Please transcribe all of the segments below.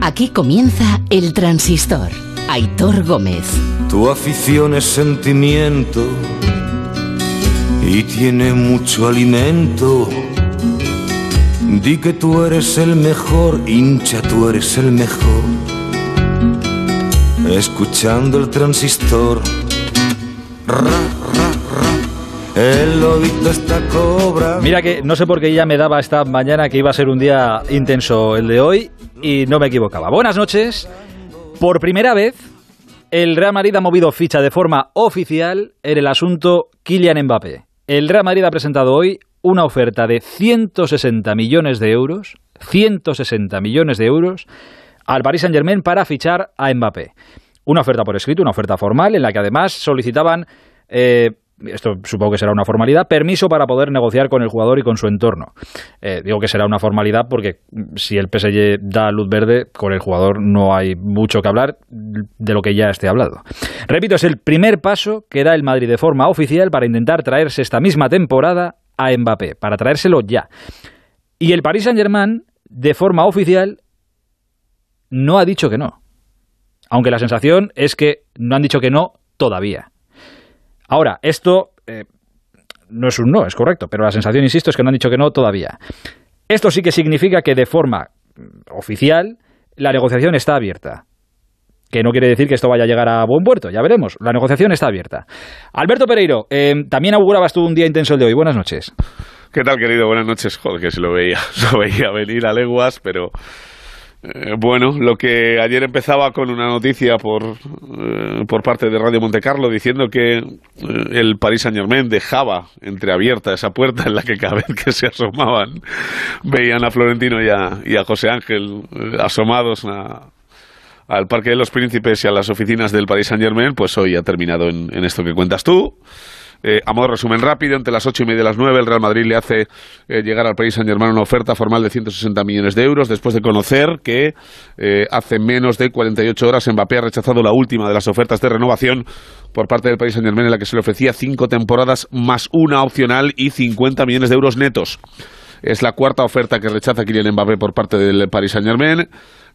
Aquí comienza El Transistor. Aitor Gómez. Tu afición es sentimiento y tiene mucho alimento. Di que tú eres el mejor, hincha, tú eres el mejor. Escuchando el transistor. Ra, ra, ra. El lobito está cobra. Mira que no sé por qué ya me daba esta mañana que iba a ser un día intenso el de hoy y no me equivocaba. Buenas noches. Por primera vez, el Real Madrid ha movido ficha de forma oficial en el asunto Kylian Mbappé. El Real Madrid ha presentado hoy una oferta de 160 millones de euros, 160 millones de euros al Paris Saint-Germain para fichar a Mbappé. Una oferta por escrito, una oferta formal en la que además solicitaban eh, esto supongo que será una formalidad, permiso para poder negociar con el jugador y con su entorno. Eh, digo que será una formalidad porque si el PSG da luz verde, con el jugador no hay mucho que hablar de lo que ya esté hablado. Repito, es el primer paso que da el Madrid de forma oficial para intentar traerse esta misma temporada a Mbappé, para traérselo ya. Y el Paris Saint-Germain, de forma oficial, no ha dicho que no. Aunque la sensación es que no han dicho que no todavía. Ahora, esto eh, no es un no, es correcto, pero la sensación, insisto, es que no han dicho que no todavía. Esto sí que significa que de forma mm, oficial la negociación está abierta. Que no quiere decir que esto vaya a llegar a buen puerto, ya veremos. La negociación está abierta. Alberto Pereiro, eh, también augurabas tú un día intenso el de hoy. Buenas noches. ¿Qué tal, querido? Buenas noches. Joder, que se lo veía, lo veía venir a leguas, pero eh, bueno, lo que ayer empezaba con una noticia por, eh, por parte de Radio Montecarlo diciendo que eh, el Paris Saint Germain dejaba entreabierta esa puerta en la que cada vez que se asomaban veían a Florentino y a, a José Ángel asomados al Parque de los Príncipes y a las oficinas del Paris Saint Germain, pues hoy ha terminado en, en esto que cuentas tú. Eh, a modo de resumen rápido, entre las ocho y media y las nueve, el Real Madrid le hace eh, llegar al país Saint Germain una oferta formal de 160 millones de euros, después de conocer que eh, hace menos de 48 horas Mbappé ha rechazado la última de las ofertas de renovación por parte del país Saint Germain en la que se le ofrecía cinco temporadas más una opcional y 50 millones de euros netos. Es la cuarta oferta que rechaza Kylian Mbappé por parte del Paris Saint Germain.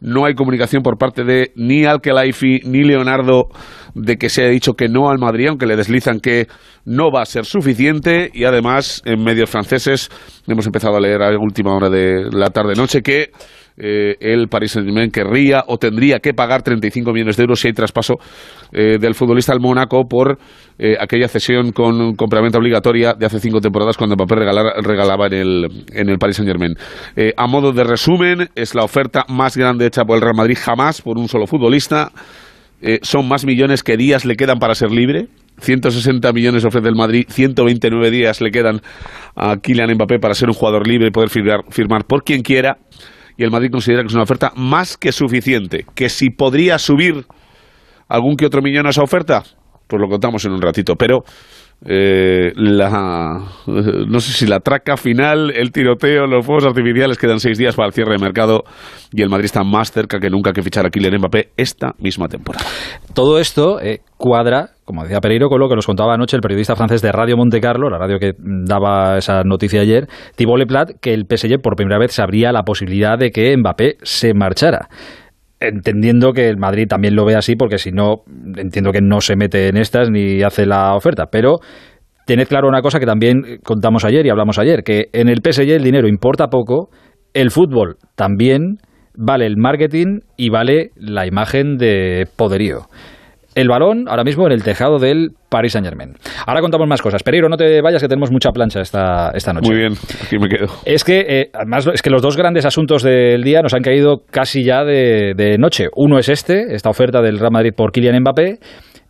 No hay comunicación por parte de ni Alkelaifi ni Leonardo de que se haya dicho que no al Madrid, aunque le deslizan que no va a ser suficiente. Y además, en medios franceses, hemos empezado a leer a última hora de la tarde-noche que eh, el Paris Saint-Germain querría o tendría que pagar 35 millones de euros si hay traspaso eh, del futbolista al Mónaco por eh, aquella cesión con compraventa obligatoria de hace cinco temporadas cuando Mbappé regalaba en el, en el Paris Saint-Germain. a modo de resumen, es la oferta más grande hecha por el Real Madrid jamás por un solo futbolista. son más millones que días le quedan para ser libre. 160 millones ofrece el Madrid, 129 días le quedan a Kylian Mbappé para ser un jugador libre y poder firmar, firmar por quien quiera y el Madrid considera que es una oferta más que suficiente. Que si podría subir algún que otro millón a esa oferta, pues lo contamos en un ratito. Pero eh, no sé si la traca final, el tiroteo, los fuegos artificiales quedan seis días para el cierre de mercado y el Madrid está más cerca que nunca que fichar a Kylian Mbappé esta misma temporada. Todo esto eh, cuadra, como decía Pereiro, con lo que nos contaba anoche el periodista francés de Radio Monte Carlo, la radio que daba esa noticia ayer, Thibault Leplat, que el PSG por primera vez se abría la posibilidad de que Mbappé se marchara. Entendiendo que el Madrid también lo ve así, porque si no, entiendo que no se mete en estas ni hace la oferta, pero tened claro una cosa que también contamos ayer y hablamos ayer, que en el PSG el dinero importa poco, el fútbol también vale el marketing y vale la imagen de poderío el balón ahora mismo en el tejado del Paris Saint Germain. Ahora contamos más cosas. Pereiro, no te vayas que tenemos mucha plancha esta, esta noche. Muy bien, aquí me quedo. Es que, eh, además, es que los dos grandes asuntos del día nos han caído casi ya de, de noche. Uno es este, esta oferta del Real Madrid por Kylian Mbappé,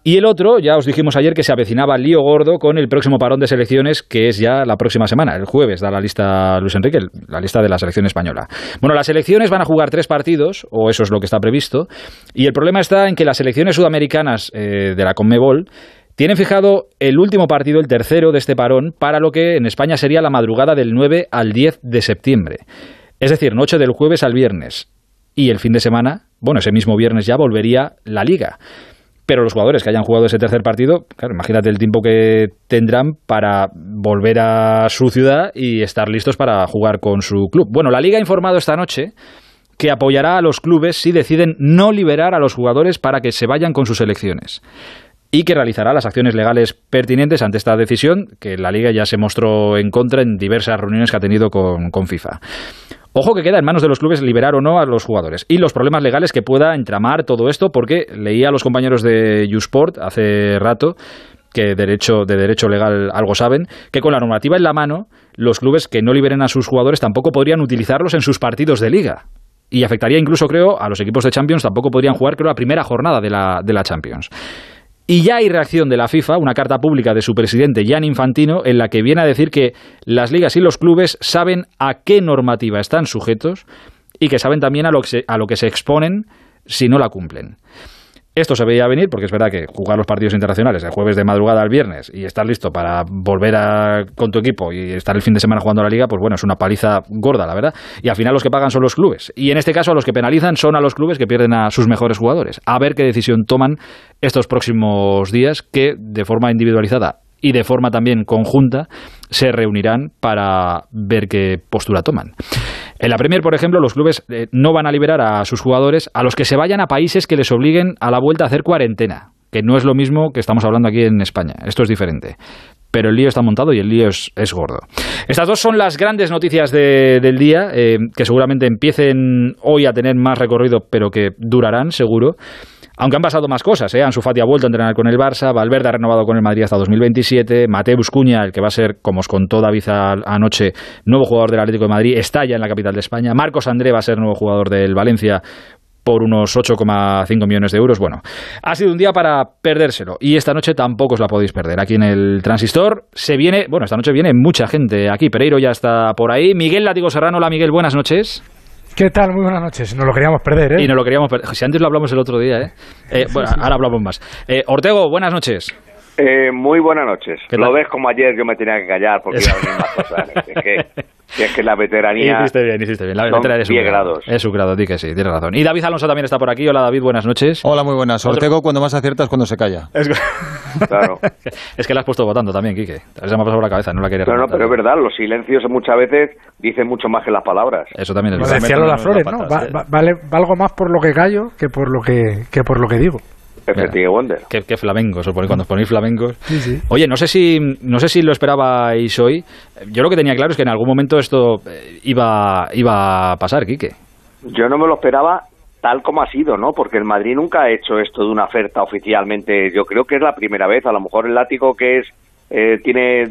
y el otro, ya os dijimos ayer que se avecinaba lío gordo con el próximo parón de selecciones, que es ya la próxima semana, el jueves, da la lista Luis Enrique, la lista de la selección española. Bueno, las selecciones van a jugar tres partidos, o eso es lo que está previsto, y el problema está en que las selecciones sudamericanas eh, de la Conmebol tienen fijado el último partido, el tercero de este parón, para lo que en España sería la madrugada del 9 al 10 de septiembre. Es decir, noche del jueves al viernes. Y el fin de semana, bueno, ese mismo viernes ya volvería la liga pero los jugadores que hayan jugado ese tercer partido, claro, imagínate el tiempo que tendrán para volver a su ciudad y estar listos para jugar con su club. Bueno, la liga ha informado esta noche que apoyará a los clubes si deciden no liberar a los jugadores para que se vayan con sus elecciones y que realizará las acciones legales pertinentes ante esta decisión, que la Liga ya se mostró en contra en diversas reuniones que ha tenido con, con FIFA. Ojo que queda en manos de los clubes liberar o no a los jugadores y los problemas legales que pueda entramar todo esto, porque leía a los compañeros de Usport hace rato que derecho, de derecho legal algo saben, que con la normativa en la mano, los clubes que no liberen a sus jugadores tampoco podrían utilizarlos en sus partidos de liga. Y afectaría incluso, creo, a los equipos de Champions, tampoco podrían jugar, creo, la primera jornada de la, de la Champions. Y ya hay reacción de la FIFA, una carta pública de su presidente Jan Infantino, en la que viene a decir que las ligas y los clubes saben a qué normativa están sujetos y que saben también a lo que se, a lo que se exponen si no la cumplen. Esto se veía venir porque es verdad que jugar los partidos internacionales el jueves de madrugada al viernes y estar listo para volver a, con tu equipo y estar el fin de semana jugando a la liga, pues bueno, es una paliza gorda, la verdad. Y al final los que pagan son los clubes. Y en este caso a los que penalizan son a los clubes que pierden a sus mejores jugadores. A ver qué decisión toman estos próximos días que de forma individualizada y de forma también conjunta se reunirán para ver qué postura toman. En la Premier, por ejemplo, los clubes eh, no van a liberar a sus jugadores a los que se vayan a países que les obliguen a la vuelta a hacer cuarentena, que no es lo mismo que estamos hablando aquí en España. Esto es diferente. Pero el lío está montado y el lío es, gordo. Estas dos son las grandes noticias del día, eh, que seguramente empiecen hoy a tener más recorrido, pero que durarán, seguro. Aunque han pasado más cosas, ¿eh? Ansu Fati ha vuelto a entrenar con el Barça, Valverde ha renovado con el Madrid hasta 2027, Mateus Cuña, el que va a ser, como os contó David anoche, nuevo jugador del Atlético de Madrid, está ya en la capital de España, Marcos André va a ser nuevo jugador del Valencia por unos 8,5 millones de euros. Bueno, ha sido un día para perdérselo y esta noche tampoco os la podéis perder. Aquí en el Transistor se viene, bueno, esta noche viene mucha gente aquí. Pereiro ya está por ahí. Miguel Látigo Serrano, hola Miguel, buenas noches. ¿Qué tal? Muy buenas noches. Nos lo queríamos perder, ¿eh? Y no lo queríamos perder. Si antes lo hablamos el otro día, ¿eh? eh bueno, ahora hablamos más. Eh, Ortego, buenas noches. Eh, muy buenas noches. Lo ves como ayer yo me tenía que callar porque iba a más cosas. Es que, es que la veteranía. Hiciste bien, hiciste bien. La veteranía es 10 grados. Es su grado, di que sí, tienes razón. Y David Alonso también está por aquí. Hola David, buenas noches. Hola, muy buenas. Ortego, cuando más aciertas, cuando se calla. Es... Claro. es que la has puesto votando también, Quique. Se me ha pasado por la cabeza, no la quería No, no, pero es verdad, los silencios muchas veces dicen mucho más que las palabras. Eso también es verdad. Decía las flores, ¿no? vale, valgo más por lo que callo que por lo que, que por lo que digo. Efectivamente. Wonder. Qué, qué flamencos, cuando os ponéis flamencos. Oye, no sé si no sé si lo esperabais hoy. Yo lo que tenía claro es que en algún momento esto eh, iba, iba a pasar, Quique. Yo no me lo esperaba tal como ha sido, ¿no? Porque el Madrid nunca ha hecho esto de una oferta oficialmente. Yo creo que es la primera vez. A lo mejor el látigo que es eh, tiene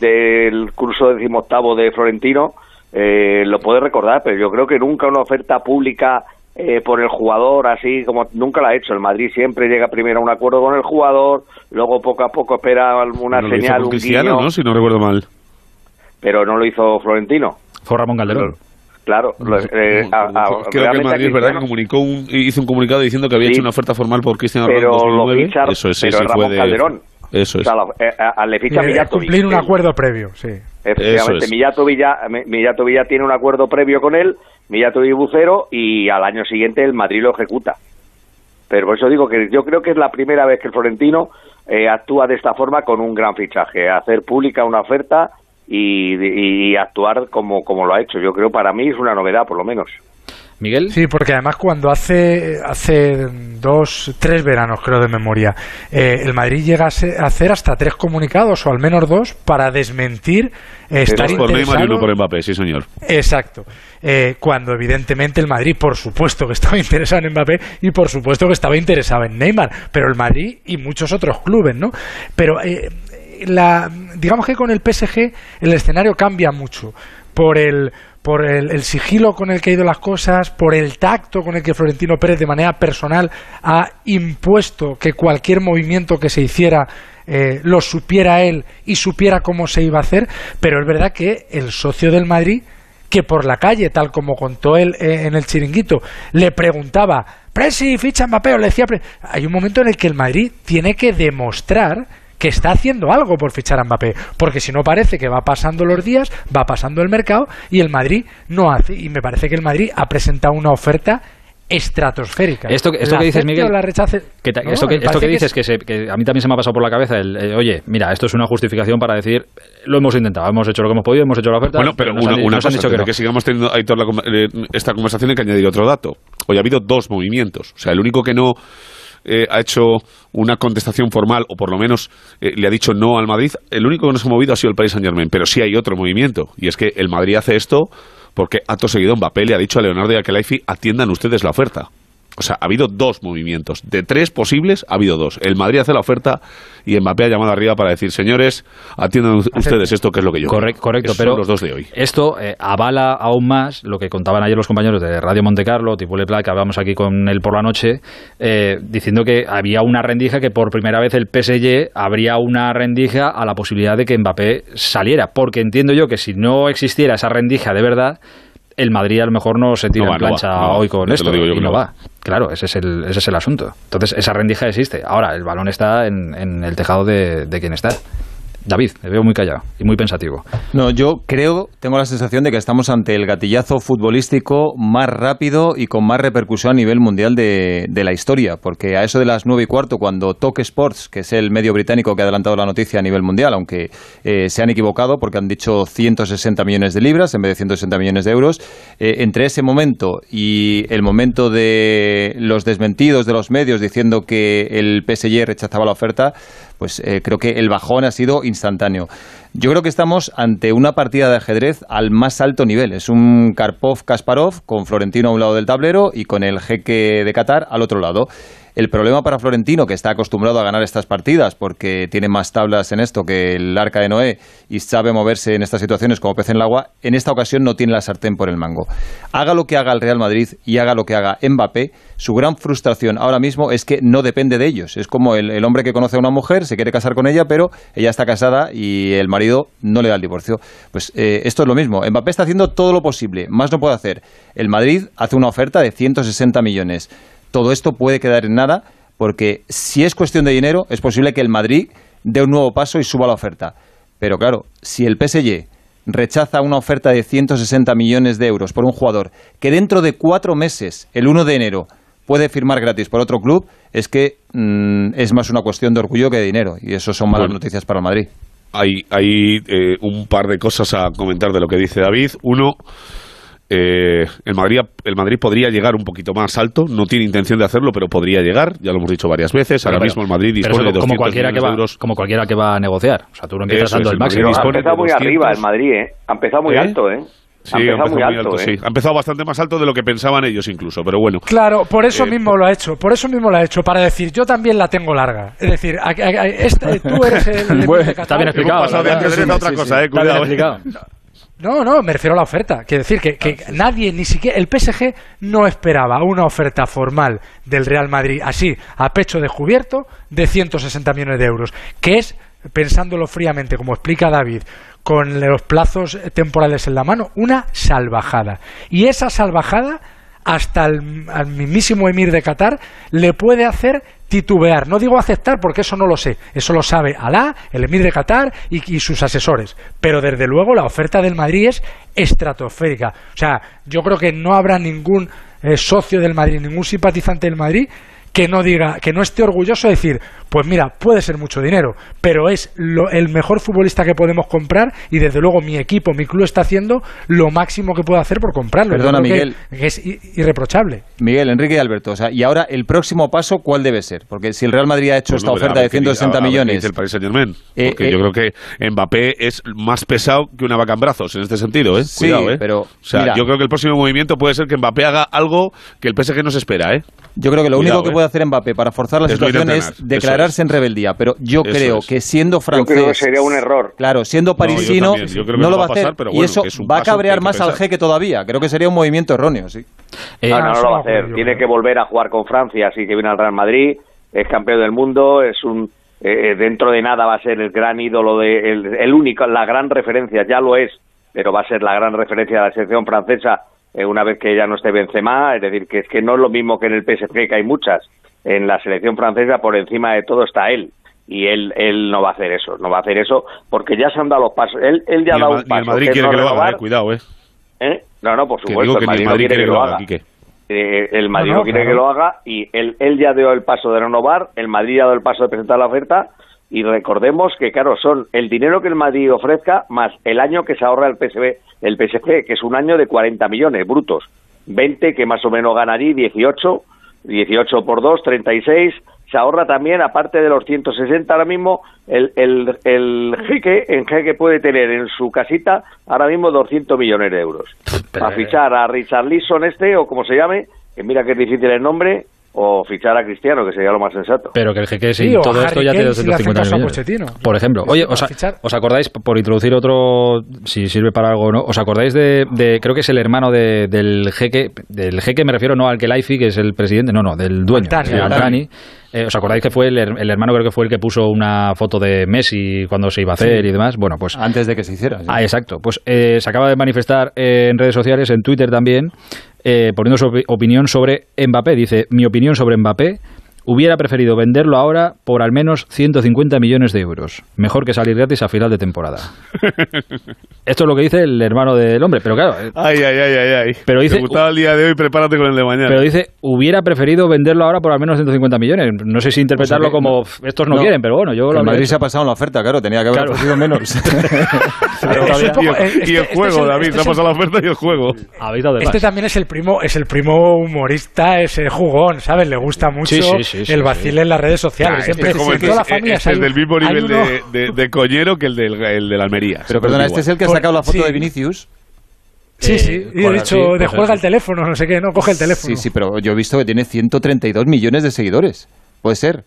del curso decimoctavo de Florentino eh, lo puede recordar, pero yo creo que nunca una oferta pública eh, por el jugador, así como nunca lo ha hecho. El Madrid siempre llega primero a un acuerdo con el jugador, luego poco a poco espera una señal, un Cristiano, ¿no? Si no recuerdo mal. Pero no lo hizo Florentino. Fue Ramón Calderón. Claro. Eh, creo que el Madrid es verdad que comunicó un, hizo un comunicado diciendo que había hecho una oferta formal por Cristiano Ronaldo Eso es, pero Ramón Calderón. Eso es. Eh, le ficha Millato Cumplir un acuerdo previo, sí. Efectivamente, Millato Villa, Millato Villa tiene un acuerdo previo con él Millato y Bucero y al año siguiente el Madrid lo ejecuta. Pero por eso digo que yo creo que es la primera vez que el Florentino eh, actúa de esta forma con un gran fichaje, hacer pública una oferta y, y actuar como, como lo ha hecho. Yo creo para mí es una novedad, por lo menos. Miguel. Sí, porque además cuando hace, hace dos, tres veranos, creo de memoria, eh, el Madrid llega a, hacer hasta tres comunicados, o al menos dos, para desmentir estar por Neymar y uno por Mbappé, sí señor. Exacto. Eh, cuando evidentemente el Madrid, por supuesto que estaba interesado en Mbappé y por supuesto que estaba interesado en Neymar, pero el Madrid y muchos otros clubes, ¿no? Pero eh, la, digamos que con el PSG el escenario cambia mucho por el por el, sigilo con el que ha ido las cosas, por el tacto con el que Florentino Pérez de manera personal ha impuesto que cualquier movimiento que se hiciera eh, lo supiera él y supiera cómo se iba a hacer, pero es verdad que el socio del Madrid, que por la calle, tal como contó él eh, en el chiringuito, le preguntaba, Presi, ficha Mbappé, le decía, hay un momento en el que el Madrid tiene que demostrar que está haciendo algo por fichar a Mbappé, porque si no parece que va pasando los días, va pasando el mercado y el Madrid no hace. Y me parece que el Madrid ha presentado una oferta estratosférica. Esto, esto La que dices, Miguel, la rechace, que no, esto, que, esto que que dices, es- que, se- que a mí también se me ha pasado por la cabeza, el, eh, oye, mira, esto es una justificación para decir, lo hemos intentado, hemos hecho lo que hemos podido, hemos hecho la oferta. Bueno, pero una, han- una cosa, dicho que no. sigamos teniendo Aitor, la com- eh, esta conversación hay que añadir otro dato. Hoy ha habido dos movimientos. O sea, el único que no eh, ha hecho una contestación formal, o por lo menos eh, le ha dicho no al Madrid, el único que no se ha movido ha sido el Paris Saint Germain. Pero sí hay otro movimiento, y es que el Madrid hace esto porque acto seguido Mbappé le ha dicho a Leonardo y a Kelaifi, atiendan ustedes la oferta. O sea, ha habido dos movimientos. De tres posibles, ha habido dos. El Madrid hace la oferta y Mbappé ha llamado arriba para decir, señores, atiendan ustedes esto que es lo que yo Correc- quiero". correcto, Esos pero son los dos de hoy. esto eh, avala aún más lo que contaban ayer los compañeros de Radio Monte Carlo, tipo Le Plat, que hablábamos aquí con él por la noche, eh, diciendo que había una rendija que por primera vez el PSG habría una rendija a la posibilidad de que Mbappé saliera, porque entiendo yo que si no existiera esa rendija de verdad, el Madrid a lo mejor no se tira No va, en plancha no va. hoy con esto digo yo y no no va. va. Claro, ese es el, ese es el asunto. Entonces, esa rendija existe. Ahora, el balón está en, en el tejado de, de quien está. David, me veo muy callado y muy pensativo. No, yo creo, tengo la sensación de que estamos ante el gatillazo futbolístico más rápido y con más repercusión a nivel mundial de, la historia, porque a eso de las nueve y cuarto, cuando Talk Sports, que es el medio británico que ha adelantado la noticia a nivel mundial, aunque eh, se han equivocado porque han dicho 160 millones de libras en vez de 160 millones de euros, eh, entre ese momento y el momento de los desmentidos de los medios diciendo que el PSG rechazaba la oferta, pues eh, creo que el bajón ha sido instantáneo. Yo creo que estamos ante una partida de ajedrez al más alto nivel. Es un Karpov-Kasparov con Florentino a un lado del tablero y con el jeque de Qatar al otro lado. El problema para Florentino, que está acostumbrado a ganar estas partidas porque tiene más tablas en esto que el arca de Noé y sabe moverse en estas situaciones como pez en el agua, en esta ocasión no tiene la sartén por el mango. Haga lo que haga el Real Madrid y haga lo que haga Mbappé, su gran frustración ahora mismo es que no depende de ellos. Es como el, hombre que conoce a una mujer, se quiere casar con ella, pero ella está casada y el marido no le da el divorcio. Pues eh, esto es lo mismo. Mbappé está haciendo todo lo posible, más no puede hacer. El Madrid hace una oferta de 160 millones. Todo esto puede quedar en nada porque si es cuestión de dinero, es posible que el Madrid dé un nuevo paso y suba la oferta. Pero claro, si el PSG rechaza una oferta de 160 millones de euros por un jugador que dentro de cuatro meses, el 1 de enero, puede firmar gratis por otro club, es que mm, es más una cuestión de orgullo que de dinero. Y eso son malas Bueno. noticias para el Madrid. Hay, hay eh, un par de cosas a comentar de lo que dice David. Uno, eh, el, Madrid, el Madrid podría llegar un poquito más alto. No tiene intención de hacerlo, pero podría llegar. Ya lo hemos dicho varias veces. Ahora Pero- mismo el Madrid dispone eso de como 200 cualquiera que va, euros. como cualquiera que va a negociar. O sea, tú no empiezas Eso dando es, el el máximo. ha empezado muy 200. arriba el Madrid, ¿eh? Ha empezado muy ¿Eh? alto, ¿eh? Sí, ha empezado muy alto, ¿eh? sí. Ha empezado bastante más alto de lo que pensaban ellos incluso, pero bueno. Claro, por eso Eh, mismo lo ha hecho, por eso mismo lo ha hecho, para decir, yo también la tengo larga. Es decir, a- a- a- esta- tú eres el... el Bueno, de está bien explicado. Hemos pasado de ajedrez a otra cosa, sí. eh, Está bien cuidado. No, no, me refiero a la oferta. Quiero decir que, que nadie, ni siquiera el PSG, no esperaba una oferta formal del Real Madrid así, a pecho descubierto, de 160 millones de euros, que es, pensándolo fríamente, como explica David, con los plazos temporales en la mano, una salvajada. Y esa salvajada, hasta el, al mismísimo emir de Qatar, le puede hacer titubear. No digo aceptar porque eso no lo sé. Eso lo sabe Alá, el emir de Qatar y, sus asesores. Pero desde luego la oferta del Madrid es estratosférica. O sea, yo creo que no habrá ningún eh, socio del Madrid, ningún simpatizante del Madrid que no diga, que no esté orgulloso de decir, pues mira, puede ser mucho dinero, pero es lo- el mejor futbolista que podemos comprar y desde luego mi equipo, mi club está haciendo lo máximo que puede hacer por comprarlo. Perdona, Miguel. que es irreprochable. Miguel, Enrique y Alberto, o sea, y ahora el próximo paso, ¿cuál debe ser? Porque si el Real Madrid ha hecho Pues esta oferta ver de qué dice- 160 a- a ver qué millones, el Paris Saint-Germain. Eh, Porque eh, yo creo que Mbappé es más pesado que una vaca en brazos en este sentido, ¿eh? Sí, Cuidado, ¿eh? pero, O sea, mira. yo creo que el próximo movimiento puede ser que Mbappé haga algo que el PSG no se espera, ¿eh? yo creo que lo Cuidado, único que eh. puede hacer Mbappé para forzar la Es situación es entrenar, declararse en rebeldía, pero yo Eso creo es. que siendo Yo francés, creo que sería un error. claro, siendo yo parisino, yo no no lo va a hacer pasar, pero y eso es va a cabrear más al pensar. jeque todavía. Creo que sería un movimiento erróneo, sí. Eh, no, lo va a hacer. yo Tiene que volver a jugar con Francia, así que viene al Real Madrid, es campeón del mundo, es un eh, dentro de nada va a ser el gran ídolo de el, el único, la gran referencia, ya lo es, pero va a ser la gran referencia de la selección francesa eh, una vez que ya no esté Benzema, es decir, que es que no es lo mismo que en el PSG que hay muchas. En la selección francesa por encima de todo está él y él él no va a hacer eso, no va a hacer eso porque ya se han dado los pasos. Él él ya ha dado un ni el paso. Madrid quiere no que lo haga, eh, cuidado, ¿eh? ¿eh? No, no, por supuesto, que el Madrid el no Madrid quiere quiere que lo haga. Quique. eh, el Madrid No, quiere claro. que lo haga y él, él ya dio el paso de renovar, el Madrid ya dio el paso de presentar la oferta y recordemos que, claro, son el dinero que el Madrid ofrezca más el año que se ahorra el PSV, el PSG, que es un año de 40 millones brutos, 20 que más o menos ganaría, 18, 18 por 2, 36, se ahorra también, aparte de los 160 ahora mismo, el, el, el jeque, en jeque puede tener en su casita ahora mismo 200 millones de euros. pero- a fichar a Richard Leeson este, o como se llame, que mira que es difícil el nombre, o fichar a Cristiano, que sería lo más sensato. Pero que el jeque Sí, sin todo Harry esto ya Kane tiene si le hacen 250 caso a millones. Por ejemplo. Oye, ¿os, a- os acordáis, por introducir otro, si sirve para algo o no, ¿os acordáis de, de- creo que es el hermano de- del jeque, del jeque me refiero no al Kelaifi, que es el presidente, no, no, del dueño, Altani, de Altani. Altani. Eh, ¿Os acordáis que fue el, el hermano, creo que fue el que puso una foto de Messi cuando se iba a hacer y demás? Bueno, pues Antes de que se hiciera. sí. Ah, exacto. Pues eh, se acaba de manifestar en redes sociales, en Twitter también, eh, poniendo su opi- opinión sobre Mbappé. Dice, mi opinión sobre Mbappé, hubiera preferido venderlo ahora por al menos 150 millones de euros. Mejor que salir gratis a final de temporada. Esto es lo que dice el hermano del hombre, pero claro... eh, Ay, ay, ay, ay, ay. Pero dice- Te gustaba el día de hoy, prepárate con el de mañana. Pero dice, hubiera preferido venderlo ahora por al menos 150 millones. No sé si interpretarlo O sea que- como "F, estos no, no. quieren, pero bueno, yo lo el Madrid se ha hecho". pasado en la oferta, claro, tenía que haber Claro. ofrecido menos. Es y el, y el juego, es el- David, este se ha es pasado la oferta y el juego. Este también es el primo, es el primo humorista, ese jugón, ¿sabes? Le gusta mucho Sí, sí, sí, sí, el sí. vacile en las redes sociales. Ah, Siempre, este es como el en toda la que- familia este es del mismo nivel uno- de, de, de coñero que el del, el del Almería. Pero perdona, este es el que ha Por- sacado la foto sí. de Vinicius. Sí, Eh, sí, y he dicho, de pues juega el teléfono, no sé qué, no, coge el teléfono. Sí, sí, pero yo he visto que tiene 132 millones de seguidores. Puede ser.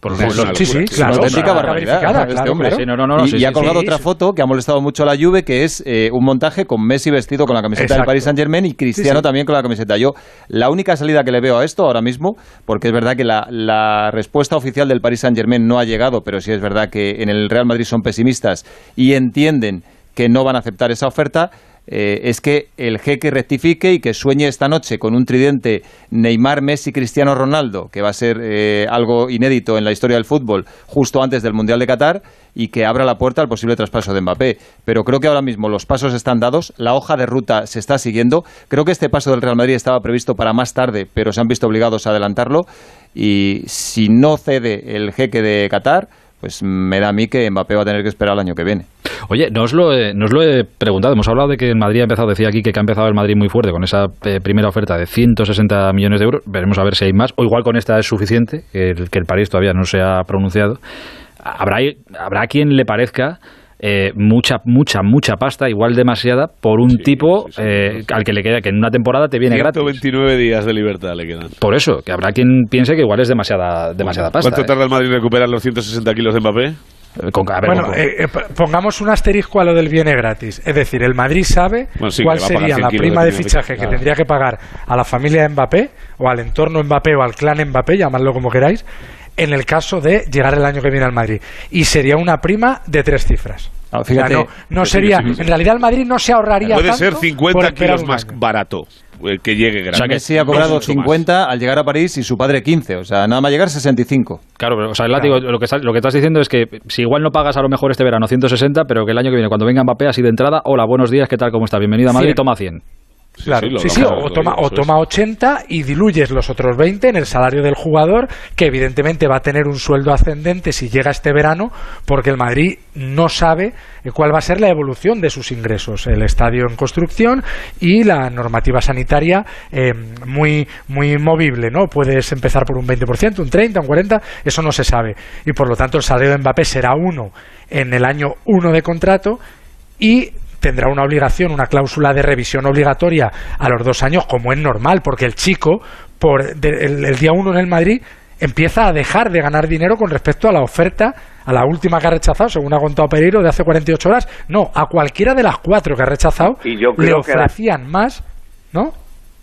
Por Sí, claro. es una auténtica barbaridad verificada, este claro, hombre. claro. Sí, no, no, no, y, sí, y ha colgado sí, otra sí. foto que ha molestado mucho a la Juve, que es eh, un montaje con Messi vestido con la camiseta del Exacto. Paris Saint Germain y Cristiano Sí, sí. también con la camiseta. Yo, la única salida que le veo a esto ahora mismo, porque es verdad que la, la respuesta oficial del Paris Saint Germain no ha llegado, pero sí es verdad que en el Real Madrid son pesimistas y entienden que no van a aceptar esa oferta. Eh, es que el jeque rectifique y que sueñe esta noche con un tridente Neymar, Messi, Cristiano Ronaldo, que va a ser eh, algo inédito en la historia del fútbol justo antes del Mundial de Qatar y que abra la puerta al posible traspaso de Mbappé. Pero creo que ahora mismo los pasos están dados, la hoja de ruta se está siguiendo. Creo que este paso del Real Madrid estaba previsto para más tarde, pero se han visto obligados a adelantarlo. Y si no cede el jeque de Qatar, pues me da a mí que Mbappé va a tener que esperar el año que viene. Oye, no os, lo he, no lo he preguntado. Hemos hablado de que el Madrid ha empezado, decía aquí que ha empezado el Madrid muy fuerte con esa eh, primera oferta de 160 millones de euros. Veremos a ver si hay más. O igual con esta es suficiente, el, que el París todavía no se ha pronunciado. Habrá, habrá quien le parezca eh, mucha, mucha, mucha pasta, igual demasiada, por un Sí, tipo sí, sí, eh, al que le queda, que en una temporada te viene gratis. 129 días de libertad le quedan. Por eso, que habrá quien piense que igual es demasiada, demasiada pasta. ¿Cuánto eh. tarda el Madrid en recuperar los 160 kilos de Mbappé? Eh, con- a ver, Bueno, con- eh, eh, pongamos un asterisco a lo del viene gratis. Es decir, el Madrid sabe Bueno, sí, cuál sería 100 la prima de fichaje que claro. tendría que pagar a la familia de Mbappé o al entorno Mbappé o al clan Mbappé, llamadlo como queráis, en el caso de llegar el año que viene al Madrid. Y sería una prima de tres cifras. Ah, O sea, no, no sí, sería. sí, sí. En realidad, el Madrid no se ahorraría. Puede tanto ser por 50 esperar kilos más barato eh, que llegue gratis. sea que Messi ha No cobrado más. 50 al llegar a París y su padre 15. O sea, nada más llegar 65. Claro, pero, o sea, el látigo, lo, que estás, lo que estás diciendo es que si igual no pagas a lo mejor este verano 160, pero que el año que viene, cuando venga Mbappé, así de entrada, hola, buenos días, ¿qué tal? ¿Cómo está? Bienvenido a Madrid, 100. toma 100. Claro, sí, sí, o toma, o toma es. 80 y diluyes los otros 20 en el salario del jugador, que evidentemente va a tener un sueldo ascendente si llega este verano, porque el Madrid no sabe eh, cuál va a ser la evolución de sus ingresos. El estadio en construcción y la normativa sanitaria eh, muy, muy movible, ¿no? Puedes empezar por un 20%, un 30%, un 40%, eso no se sabe. Y por lo tanto el salario de Mbappé será uno en el año 1 de contrato y tendrá una obligación, una cláusula de revisión obligatoria a los dos años, como es normal, porque el chico, por de- el, el día uno en el Madrid, empieza a dejar de ganar dinero con respecto a la oferta, a la última que ha rechazado, según ha contado Pereiro, de hace 48 horas. No, a cualquiera de las cuatro que ha rechazado, Y yo le creo que la- ofrecían más, ¿no?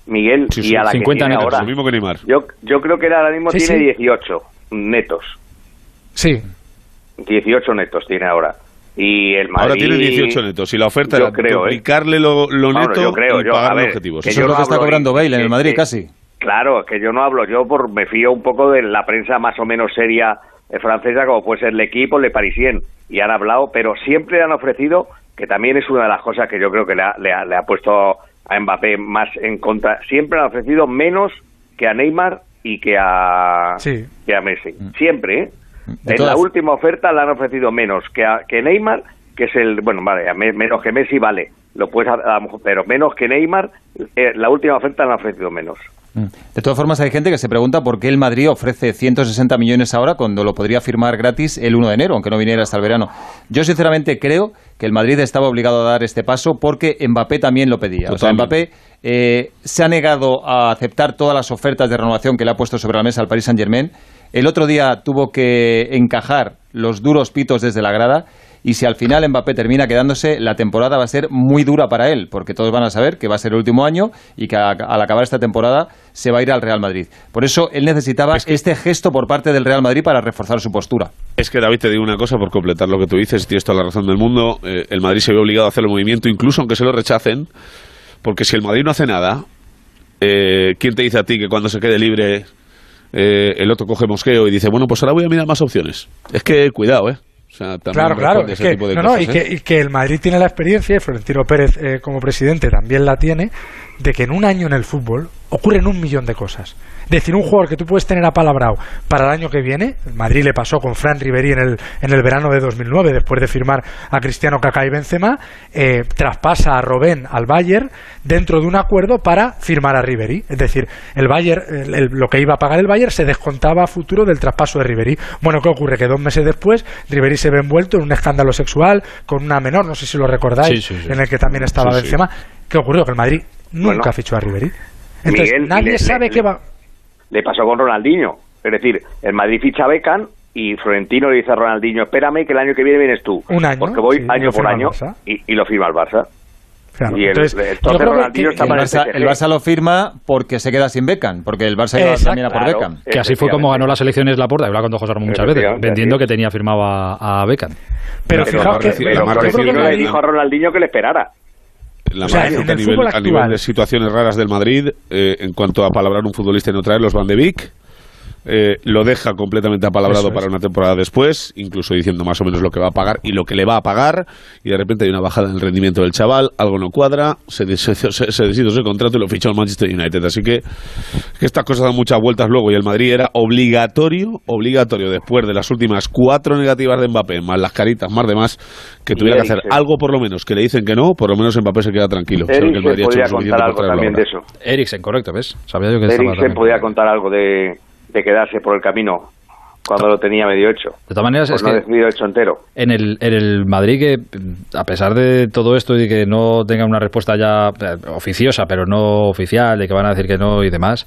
Miguel, Sí, y sí, a la 50 que tiene netos, ahora. Lo mismo que Neymar. Yo, yo creo que ahora mismo Sí, tiene sí. 18 netos. Sí, 18 netos tiene ahora. Y el Madrid... Ahora tiene 18 netos. Y la oferta Yo era creo, ¿eh? duplicarle lo, lo Bueno, neto yo creo, y yo, pagar a ver, los objetivos. que Eso es lo que está cobrando Bale en el que- Madrid, que- casi. Claro, que yo no hablo, yo por, me fío un poco de la prensa más o menos seria eh, francesa, como puede ser el equipo, Le Parisien, y han hablado, pero siempre han ofrecido, que también es una de las cosas que yo creo que le ha, le ha- le ha puesto a Mbappé más en contra. Siempre han ofrecido menos que a Neymar y que a, Sí. que a Messi. Siempre, ¿eh? En la última oferta le han ofrecido menos que a que Neymar, que es el. Bueno, vale, menos que Messi, vale. Lo puedes, a- pero menos que Neymar, eh, la última oferta le han ofrecido menos. Mm. De todas formas, hay gente que se pregunta por qué el Madrid ofrece 160 millones ahora cuando lo podría firmar gratis el 1 de enero, aunque no viniera hasta el verano. Yo, sinceramente, creo que el Madrid estaba obligado a dar este paso porque Mbappé también lo pedía. O sea. Mbappé eh, se ha negado a aceptar todas las ofertas de renovación que le ha puesto sobre la mesa al Paris Saint-Germain. El otro día tuvo que encajar los duros pitos desde la grada. Y si al final Mbappé termina quedándose, la temporada va a ser muy dura para él, porque todos van a saber que va a ser el último año y que a- al acabar esta temporada se va a ir al Real Madrid. Por eso él necesitaba este gesto por parte del Real Madrid para reforzar su postura. Es que David, te digo una cosa por completar lo que tú dices, tienes toda la razón del mundo. eh, el Madrid se ve obligado a hacer el movimiento, incluso aunque se lo rechacen, porque si el Madrid no hace nada, eh, ¿quién te dice a ti que cuando se quede libre eh, el otro coge mosqueo y dice, bueno, pues ahora voy a mirar más opciones? Es que cuidado, ¿eh? O sea, Claro, claro. Es que, no, y, ¿eh? que, y que el Madrid tiene la experiencia, y Florentino Pérez eh, como presidente también la tiene, de que en un año en el fútbol ocurren un millón de cosas. Es decir, un jugador que tú puedes tener apalabrado para el año que viene, Madrid le pasó con Fran Riveri en el, en el verano de 2009, después de firmar a Cristiano Kaká y Benzema, eh, traspasa a Robén al Bayern dentro de un acuerdo para firmar a Riveri. Es decir, el Bayern, el- el- lo que iba a pagar el Bayern se descontaba a futuro del traspaso de Riveri. Bueno, ¿qué ocurre? Que dos meses después Riveri se ve envuelto en un escándalo sexual con una menor, no sé si lo recordáis, Sí, sí, sí. en el que también estaba. Benzema. ¿Qué ocurrió? Que el Madrid nunca Bueno. fichó a Riveri. Entonces, Miguel, nadie le- sabe le- qué va... Le pasó con Ronaldinho. Es decir, el Madrid ficha a Beckham y Florentino le dice a Ronaldinho, espérame que el año que viene vienes tú. Un año, Porque voy sí, año por año y, y lo firma el Barça. Claro, Y el- entonces, que- Ronaldinho que- está El Barça, el Barça lo firma porque se queda sin Beckham, porque el Barça iba Exacto, también a por claro. Beckham. Que así fue como ganó las elecciones Laporta, he hablado con José Ramón muchas veces, vendiendo que tenía firmado a, a Beckham. Pero Pero fijaos que... Pero la yo creo que el Florentino le dijo a Ronaldinho que le esperara. La O sea, a, el nivel, a de situaciones raras del Madrid, eh, en cuanto a palabrar un futbolista y no traerlos, Van de Beek, eh, lo deja completamente apalabrado es. para una temporada después, incluso diciendo más o menos lo que va a pagar y lo que le va a pagar, y de repente hay una bajada en el rendimiento del chaval, algo no cuadra, se, se, se, se deshizo ese contrato y lo fichó el Manchester United. Así que, que estas cosas dan muchas vueltas luego, y el Madrid era obligatorio, obligatorio, después de las últimas cuatro negativas de Mbappé, más las caritas, más demás, que tuviera que hacer algo por lo menos, que le dicen que no, por lo menos Mbappé se queda tranquilo. Eriksen podría contar algo también de eso. Eriksen, correcto, ¿ves? Sabía yo que Eriksen podía contar algo de, de quedarse por el camino cuando lo tenía medio hecho. De todas maneras, Pues es no que decidido hecho entero. en el, en el Madrid que, a pesar de todo esto y que no tenga una respuesta ya eh, oficiosa, pero no oficial, de que van a decir que no y demás,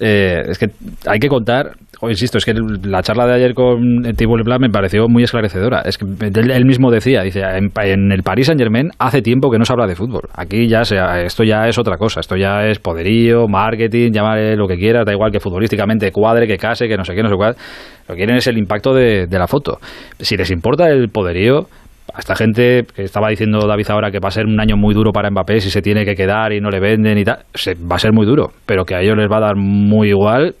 eh, es que hay que contar, o insisto, es que la charla de ayer con Thibaut Leblanc me pareció muy esclarecedora. Es que él, mismo decía, dice, en, en el Paris Saint Germain hace tiempo que no se habla de fútbol. Aquí ya sea, esto ya es otra cosa, esto ya es poderío, marketing, llámale lo que quieras, da igual que futbolísticamente cuadre, que case, que no sé qué, no sé cuál. Lo que quieren es el impacto de, la foto. Si les importa el poderío, esta gente que estaba diciendo David ahora que va a ser un año muy duro para Mbappé si se tiene que quedar y no le venden y tal, se, va a ser muy duro, pero que a ellos les va a dar muy igual,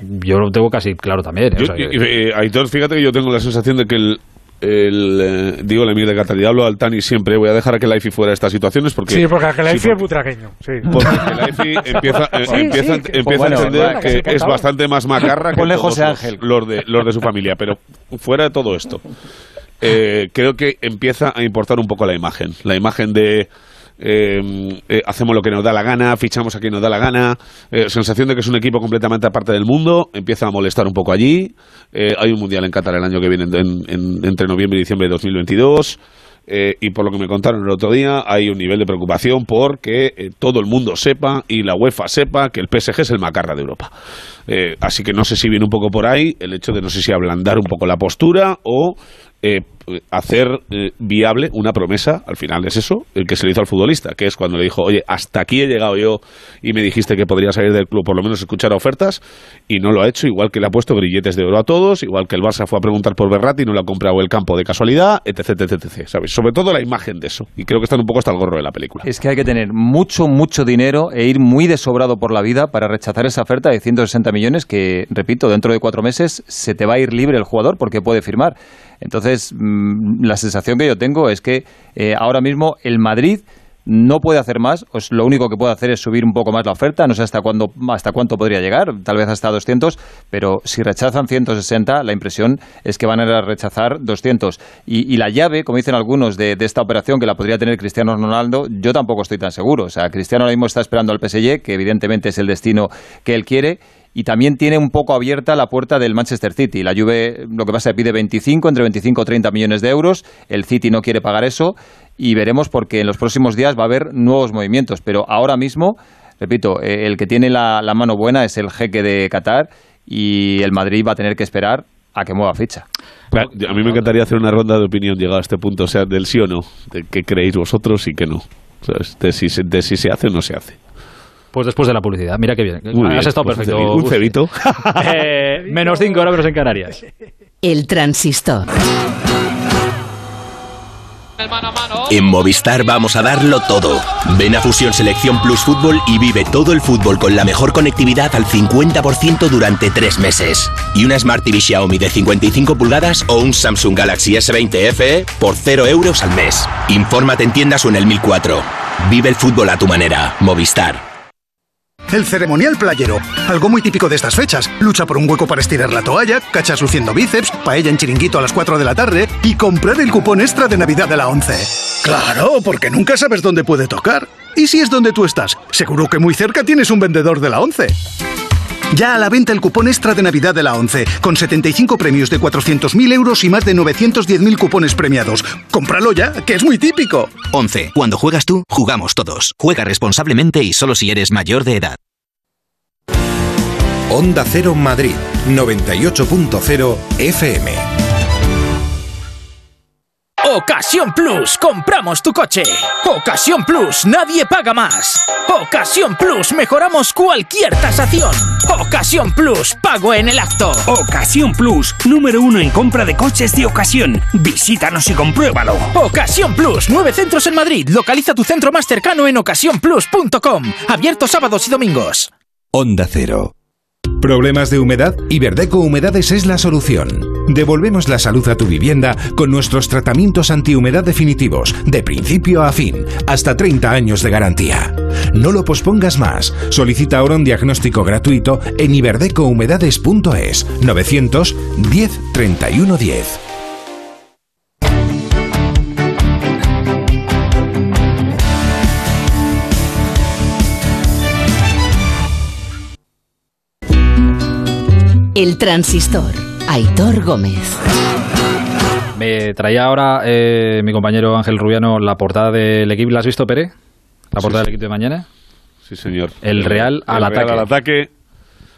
yo lo tengo casi claro también. ¿eh? O Yo- sea, que- eh, Aitor, fíjate que yo tengo la sensación de que el, el, eh, digo el emir de Qatar y hablo al Tani siempre voy a dejar a que Laifi fuera de estas situaciones porque Sí, porque aquel sí, sí, es butraqueño. Sí. porque Laifi empieza, eh, Sí, empieza, sí, que- empieza bueno, a entender bueno, que es bastante más macarra que todos José los- Ángel. Los, de, los de su familia, pero fuera de todo esto, eh, creo que empieza a importar un poco la imagen, la imagen de eh, eh, hacemos lo que nos da la gana, fichamos a quien nos da la gana, eh, sensación de que es un equipo completamente aparte del mundo, empieza a molestar un poco allí, hay un mundial en Qatar el año que viene, en- en- entre noviembre y diciembre de 2022. eh, y por lo que me contaron el otro día, hay un nivel de preocupación porque todo el mundo sepa y la UEFA sepa que el PSG es el macarra de Europa. Así que no sé si viene un poco por ahí el hecho de no sé si ablandar un poco la postura o eh, hacer eh, viable una promesa, al final es eso, el que se le hizo al futbolista, que es cuando le dijo, oye, hasta aquí he llegado yo y me dijiste que podría salir del club, por lo menos escuchar ofertas, y no lo ha hecho, igual que le ha puesto grilletes de oro a todos, igual que el Barça fue a preguntar por Berratti y no le ha comprado el campo de casualidad, etc, etc, etc, ¿sabes? Sobre todo la imagen de eso, y creo que están un poco hasta el gorro de la película. Es que hay que tener mucho, mucho dinero e ir muy desobrado por la vida para rechazar esa oferta de 160 millones que, repito, dentro de cuatro meses se te va a ir libre el jugador porque puede firmar. Entonces, mm, la sensación que yo tengo es que eh, ahora mismo el Madrid no puede hacer más, pues lo único que puede hacer es subir un poco más la oferta, no sé hasta cuándo, hasta cuánto podría llegar, tal vez hasta 200, pero si rechazan 160, la impresión es que van a rechazar 200. Y, la llave, como dicen algunos, de, esta operación que la podría tener Cristiano Ronaldo, yo tampoco estoy tan seguro. O sea, Cristiano ahora mismo está esperando al PSG, que evidentemente es el destino que él quiere, y también tiene un poco abierta la puerta del Manchester City. La Juve lo que pasa es que pide 25, entre 25 y 30 millones de euros, el City no quiere pagar eso y veremos porque en los próximos días va a haber nuevos movimientos, pero ahora mismo, repito, eh, el que tiene la, mano buena es el jeque de Qatar y el Madrid va a tener que esperar a que mueva ficha. A mí me encantaría hacer una ronda de opinión llegado a este punto, o sea, del sí o no, de qué creéis vosotros y qué no, de, si, de si se hace o no se hace. Pues después de la publicidad. Mira qué bien. Has estado pues perfecto. Un cebito. eh, menos 5 horas en Canarias. El transistor. En Movistar vamos a darlo todo. Ven a Fusión Selección Plus Fútbol y vive todo el fútbol con la mejor conectividad al 50% durante tres meses. Y una Smart TV Xiaomi de 55 pulgadas o un Samsung Galaxy S20 FE por 0 euros al mes. Infórmate en tiendas o en el 1004. Vive el fútbol a tu manera. Movistar. El ceremonial playero, algo muy típico de estas fechas. Lucha por un hueco para estirar la toalla, cachas luciendo bíceps, paella en chiringuito a las 4 de la tarde y comprar el cupón extra de Navidad de la 11. Claro, porque nunca sabes dónde puede tocar. ¿Y si es donde tú estás? Seguro que muy cerca tienes un vendedor de la 11. Ya a la venta el cupón extra de Navidad de la 11, con 75 premios de 400.000 euros y más de 910.000 cupones premiados. ¡Cómpralo ya, que es muy típico! 11. Cuando juegas tú, jugamos todos. Juega responsablemente y solo si eres mayor de edad. Onda Cero Madrid, 98.0 FM. Ocasión Plus, compramos tu coche. Ocasión Plus, nadie paga más. Ocasión Plus, mejoramos cualquier tasación. Ocasión Plus, pago en el acto. Ocasión Plus, número uno en compra de coches de ocasión. Visítanos y compruébalo. Ocasión Plus, nueve centros en Madrid. Localiza tu centro más cercano en ocasiónplus.com. Abierto sábados y domingos. Onda Cero. ¿Problemas de humedad? Iberdeco Humedades es la solución. Devolvemos la salud a tu vivienda con nuestros tratamientos antihumedad definitivos, de principio a fin, hasta 30 años de garantía. No lo pospongas más. Solicita ahora un diagnóstico gratuito en iberdecohumedades.es 910 3110. El transistor. Aitor Gómez. Me traía ahora eh, mi compañero Ángel Rubiano la portada del equipo. ¿La has visto, Pere? La portada del equipo de mañana. Sí, señor. El Real al ataque. al ataque.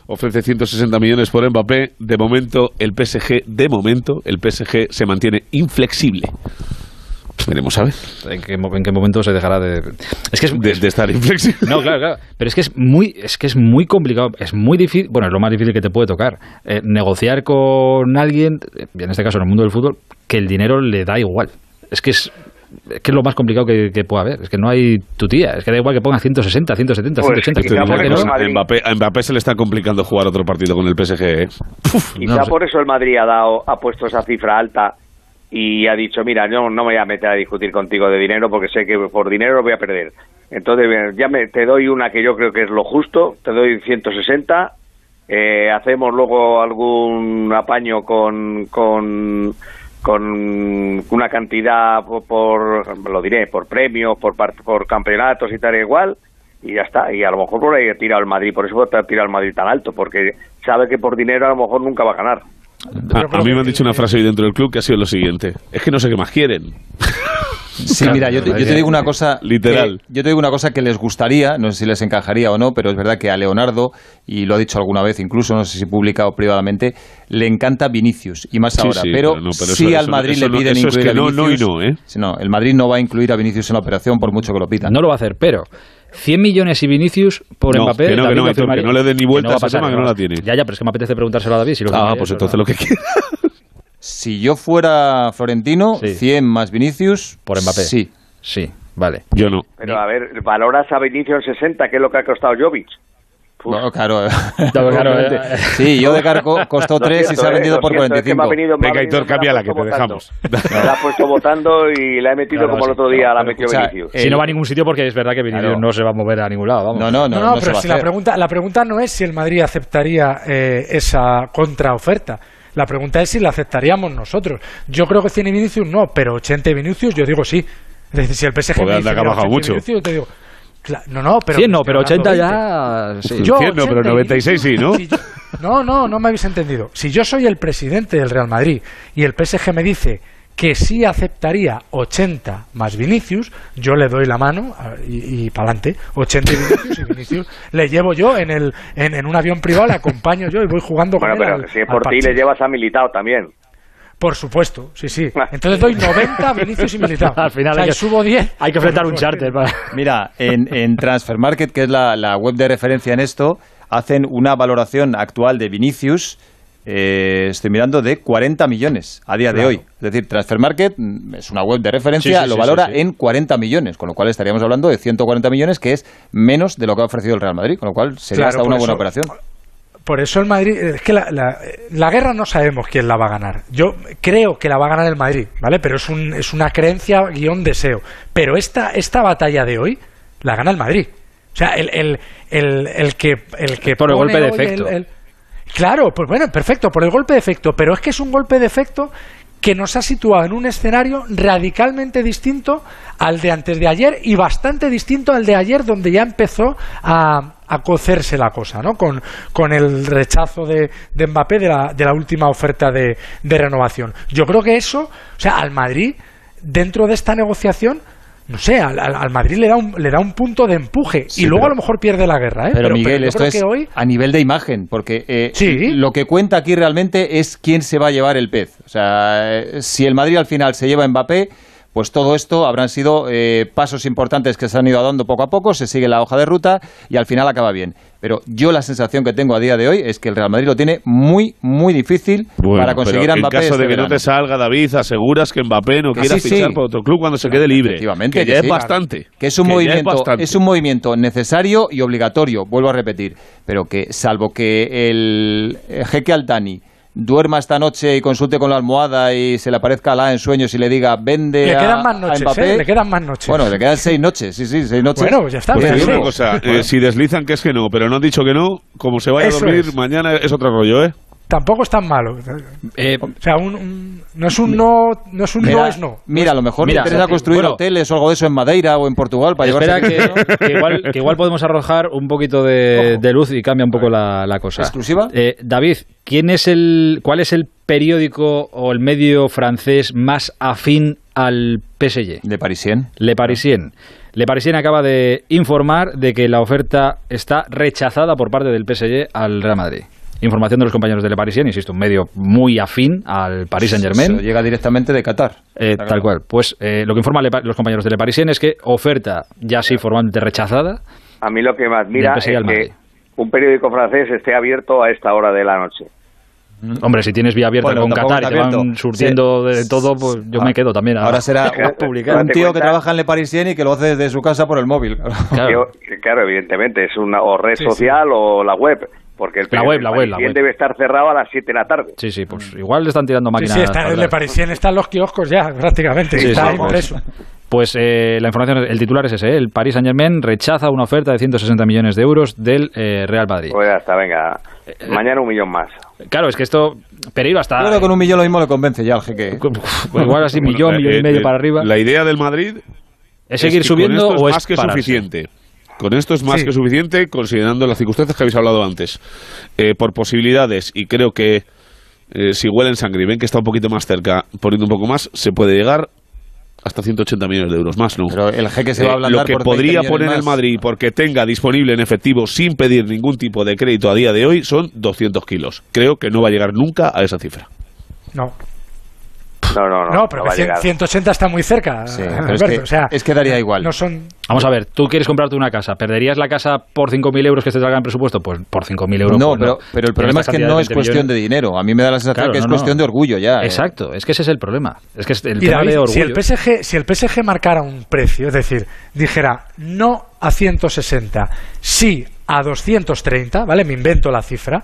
Ofrece 160 millones por Mbappé. De momento, el PSG, de momento, el PSG se mantiene inflexible. Veremos a ver. ¿En qué, en qué momento se dejará de. Es que es, de, estar inflexible. No, claro, claro. Pero es que es muy, es que es muy complicado. Es muy difícil. Bueno, es lo más difícil que te puede tocar. Eh, negociar con alguien, en este caso en el mundo del fútbol, que el dinero le da igual. Es que es es que es lo más complicado que, que pueda haber. Es que no hay tu tía. Es que da igual que ponga 160, 170, 180. a, Mbappé, a Mbappé se le está complicando jugar otro partido con el PSG. ¿eh? Quizá por eso el Madrid ha, dado, ha puesto esa cifra alta y ha dicho, mira, yo no me voy a meter a discutir contigo de dinero porque sé que por dinero voy a perder. Entonces, ya me, te doy una que yo creo que es lo justo, te doy 160, eh, hacemos luego algún apaño con, con, una cantidad por, lo diré, por premios, por, por campeonatos y tal igual, y ya está. Y a lo mejor por ahí tira al Madrid, por eso tira al Madrid tan alto, porque sabe que por dinero a lo mejor nunca va a ganar. A, mí me han dicho una frase hoy dentro del club que ha sido lo siguiente. Es que no sé qué más quieren. Sí, mira, yo te, digo una cosa. Literal. yo te digo una cosa que les gustaría, no sé si les encajaría o no, pero es verdad que a Leonardo, y lo ha dicho alguna vez incluso, no sé si publicado privadamente, le encanta Vinicius, y más ahora. pero, sí al Madrid le piden incluir a Vinicius. No, ¿eh? no, el Madrid no va a incluir a Vinicius en la operación por mucho que lo pidan. No lo va a hacer, pero 100 millones y Vinicius por Mbappé. Que no, que no, que no le den ni vuelta a esa que no la tiene. Ya, ya, pero es que me apetece preguntárselo a David. Si lo ah, pues entonces lo que quiera. Si yo fuera Florentino, 100 más Vinicius. Por Mbappé. Sí. Sí, vale. Yo no. Pero a ver, valoras a Vinicius en 60, que es lo que ha costado Jovic. No, claro. No, claro, eh. Sí, yo de cargo costó Lo 3 y se ha eh, vendido por siento, es que 45. venido- Venga, Hitor, me la que te votando. dejamos. Me la ha puesto votando y la he metido Claro, como el otro día la Pero metió escucha, Vinicius. Si no va a ningún sitio porque es verdad que Vinicius Claro. no se va a mover a ningún lado, vamos. No, no, No, no, no, no se pero si la pregunta, la pregunta no es si el Madrid aceptaría eh, esa contraoferta. La pregunta es si la aceptaríamos nosotros. Yo creo que 100 y Vinicius no, pero 80 y Vinicius yo digo sí. Es decir, si el PSG Joder, me anda dice, que ha bajado 80 y mucho. Vinicius, yo te digo, no, no, pero 100 no, pero 80 hablando ya... sí. Yo 100 no, pero 80 y 96 sí, ¿no? Si yo- no, no, no me habéis entendido. Si yo soy el presidente del Real Madrid y el PSG me dice que sí aceptaría 80 más Vinicius, yo le doy la mano a- y, para adelante. 80 y Vinicius y Vinicius le llevo yo en, el, en, en un avión privado, le acompaño yo y voy jugando Bueno, con él pero al- si es por ti le llevas a Militao también. Por supuesto, sí, sí. Entonces doy 90 Vinicius y Militao. Al final O sea, hay que- subo 10. Hay que enfrentar un charter para... Mira, en, en Transfer Market, que es la, la web de referencia en esto, hacen una valoración actual de Vinicius, eh, estoy mirando, de 40 millones a día de hoy. Es decir, Transfer Market mm, es una web de referencia, Sí, sí, lo sí, valora sí, sí. en 40 millones, con lo cual estaríamos hablando de 140 millones, que es menos de lo que ha ofrecido el Real Madrid, con lo cual sería Claro, hasta una buena eso- operación. Por eso el Madrid, es que la, la- la guerra no sabemos quién la va a ganar. Yo creo que la va a ganar el Madrid, ¿vale? Pero es, un, es una creencia guion deseo. Pero esta, esta batalla de hoy la gana el Madrid. O sea, el, el, el, el que, el que Por el golpe de efecto. Claro, pues bueno, perfecto, por el golpe de efecto. Pero es que es un golpe de efecto que nos ha situado en un escenario radicalmente distinto al de antes de ayer y bastante distinto al de ayer donde ya empezó a, a cocerse la cosa, ¿no? Con, con el rechazo de, de Mbappé de la, de la última oferta de, de renovación. Yo creo que eso, o sea, al Madrid, dentro de esta negociación, no sé, al, al- Madrid le da, un, le da un punto de empuje Sí, y luego pero- a lo mejor pierde la guerra, ¿eh? Pero, Miguel, yo esto creo es que hoy a nivel de imagen, porque eh, Sí. lo que cuenta aquí realmente es quién se va a llevar el pez. O sea, eh, si el Madrid al final se lleva a Mbappé, pues todo esto habrán sido eh, pasos importantes que se han ido dando poco a poco, se sigue la hoja de ruta y al final acaba bien. Pero yo la sensación que tengo a día de hoy es que el Real Madrid lo tiene muy, muy difícil Bueno, para conseguir a Mbappé. En caso este de que no te salga, David, aseguras que Mbappé no quiera sí, fichar sí. por otro club cuando se quede libre. Efectivamente, que que ya sí. es bastante. Que es un Que movimiento, es un movimiento necesario y obligatorio, vuelvo a repetir, pero que salvo que el jeque Altani duerma esta noche y consulte con la almohada y se le aparezca Alá en sueños y le diga vende le a, quedan más a noches, Mbappé", ¿eh? Le quedan más noches. Bueno, le quedan seis noches, sí, sí, seis noches. Bueno, pues ya está, Pues te bien, digo sí. una cosa, eh, si deslizan que es que no, pero no han dicho que no, como se vaya Eso a dormir es. mañana es otro rollo, ¿eh? Tampoco es tan malo. Eh, O sea, un, un- no es un no, no es un Mira, no es no. mira, a lo mejor Mira, le interesa construir bueno. hoteles o algo de eso en Madeira o en Portugal para Espera que, que igual, que igual podemos arrojar un poquito de, luz y cambia un poco la, la cosa. ¿Exclusiva? Eh, David, ¿quién es el, ¿cuál es el periódico o el medio francés más afín al PSG? de Parisien. Le Parisien. Le Parisien acaba de informar de que la oferta está rechazada por parte del PSG al Real Madrid. Información de los compañeros de Le Parisien, insisto, un medio muy afín al Paris Saint Se Germain. lo llega directamente de Qatar. Eh, tal cual. Pues eh, lo que informan los compañeros de Le Parisien es que oferta ya sí formalmente rechazada. A mí lo que me admira es Madrid. que un periódico francés esté abierto a esta hora de la noche. Hombre, si tienes vía abierta Bueno, con Qatar y te van surtiendo Sí. de todo, pues yo Ah, me quedo también. Ahora será Claro, un, publicar. un tío que trabaja en Le Parisien y que lo hace desde su casa por el móvil. Claro. Evidentemente, es una o red Sí, sí. social o la web, porque el La web, la web, la web. debe estar cerrado a las 7 de la tarde. Sí, sí, pues igual le están tirando Sí, máquinas. sí, está, de atrás. Parisien están los kioscos ya, prácticamente. Sí, está sí, impreso. Pues eh, la información, el titular es ese, ¿eh? el Paris Saint Germain rechaza una oferta de 160 millones de euros del eh, Real Madrid. Pues ya está, venga. Eh, Mañana un millón más. Claro, es que esto, Pereiro hasta... Yo creo que con un millón lo mismo le convence ya al jeque. Pues igual así millón, millón y medio para arriba. La idea del Madrid ¿Es seguir que subiendo con esto o es es más que pararse? suficiente? Con esto es más Sí. que suficiente, considerando las circunstancias que habéis hablado antes. Eh, por posibilidades, y creo que eh, si huelen sangre y ven que está un poquito más cerca, poniendo un poco más, se puede llegar hasta 180 millones de euros más, ¿no? Pero el jeque se va a Eh, lo que por 20 podría poner más. el Madrid porque tenga disponible en efectivo sin pedir ningún tipo de crédito a día de hoy son 200 kilos. Creo que no va a llegar nunca a esa cifra. No, No, no, no. no, pero va que a 100 llegar. 180 está muy cerca. Sí, Alberto, pero es que, o sea, es que daría igual. no son. Vamos a ver, tú quieres comprarte una casa, ¿perderías la casa por 5.000 euros que te salga en presupuesto? Pues por 5.000 euros. no, pues pero, pero el problema es que no es cuestión de dinero. A mí me da la sensación Claro, que es no, no. cuestión de orgullo ya. eh. Exacto, es que ese es el problema. Es que es el Y tema David, de orgullo. si el PSG, si el PSG marcara un precio, es decir, dijera no a 160, sí a 230, ¿vale? Me invento la cifra.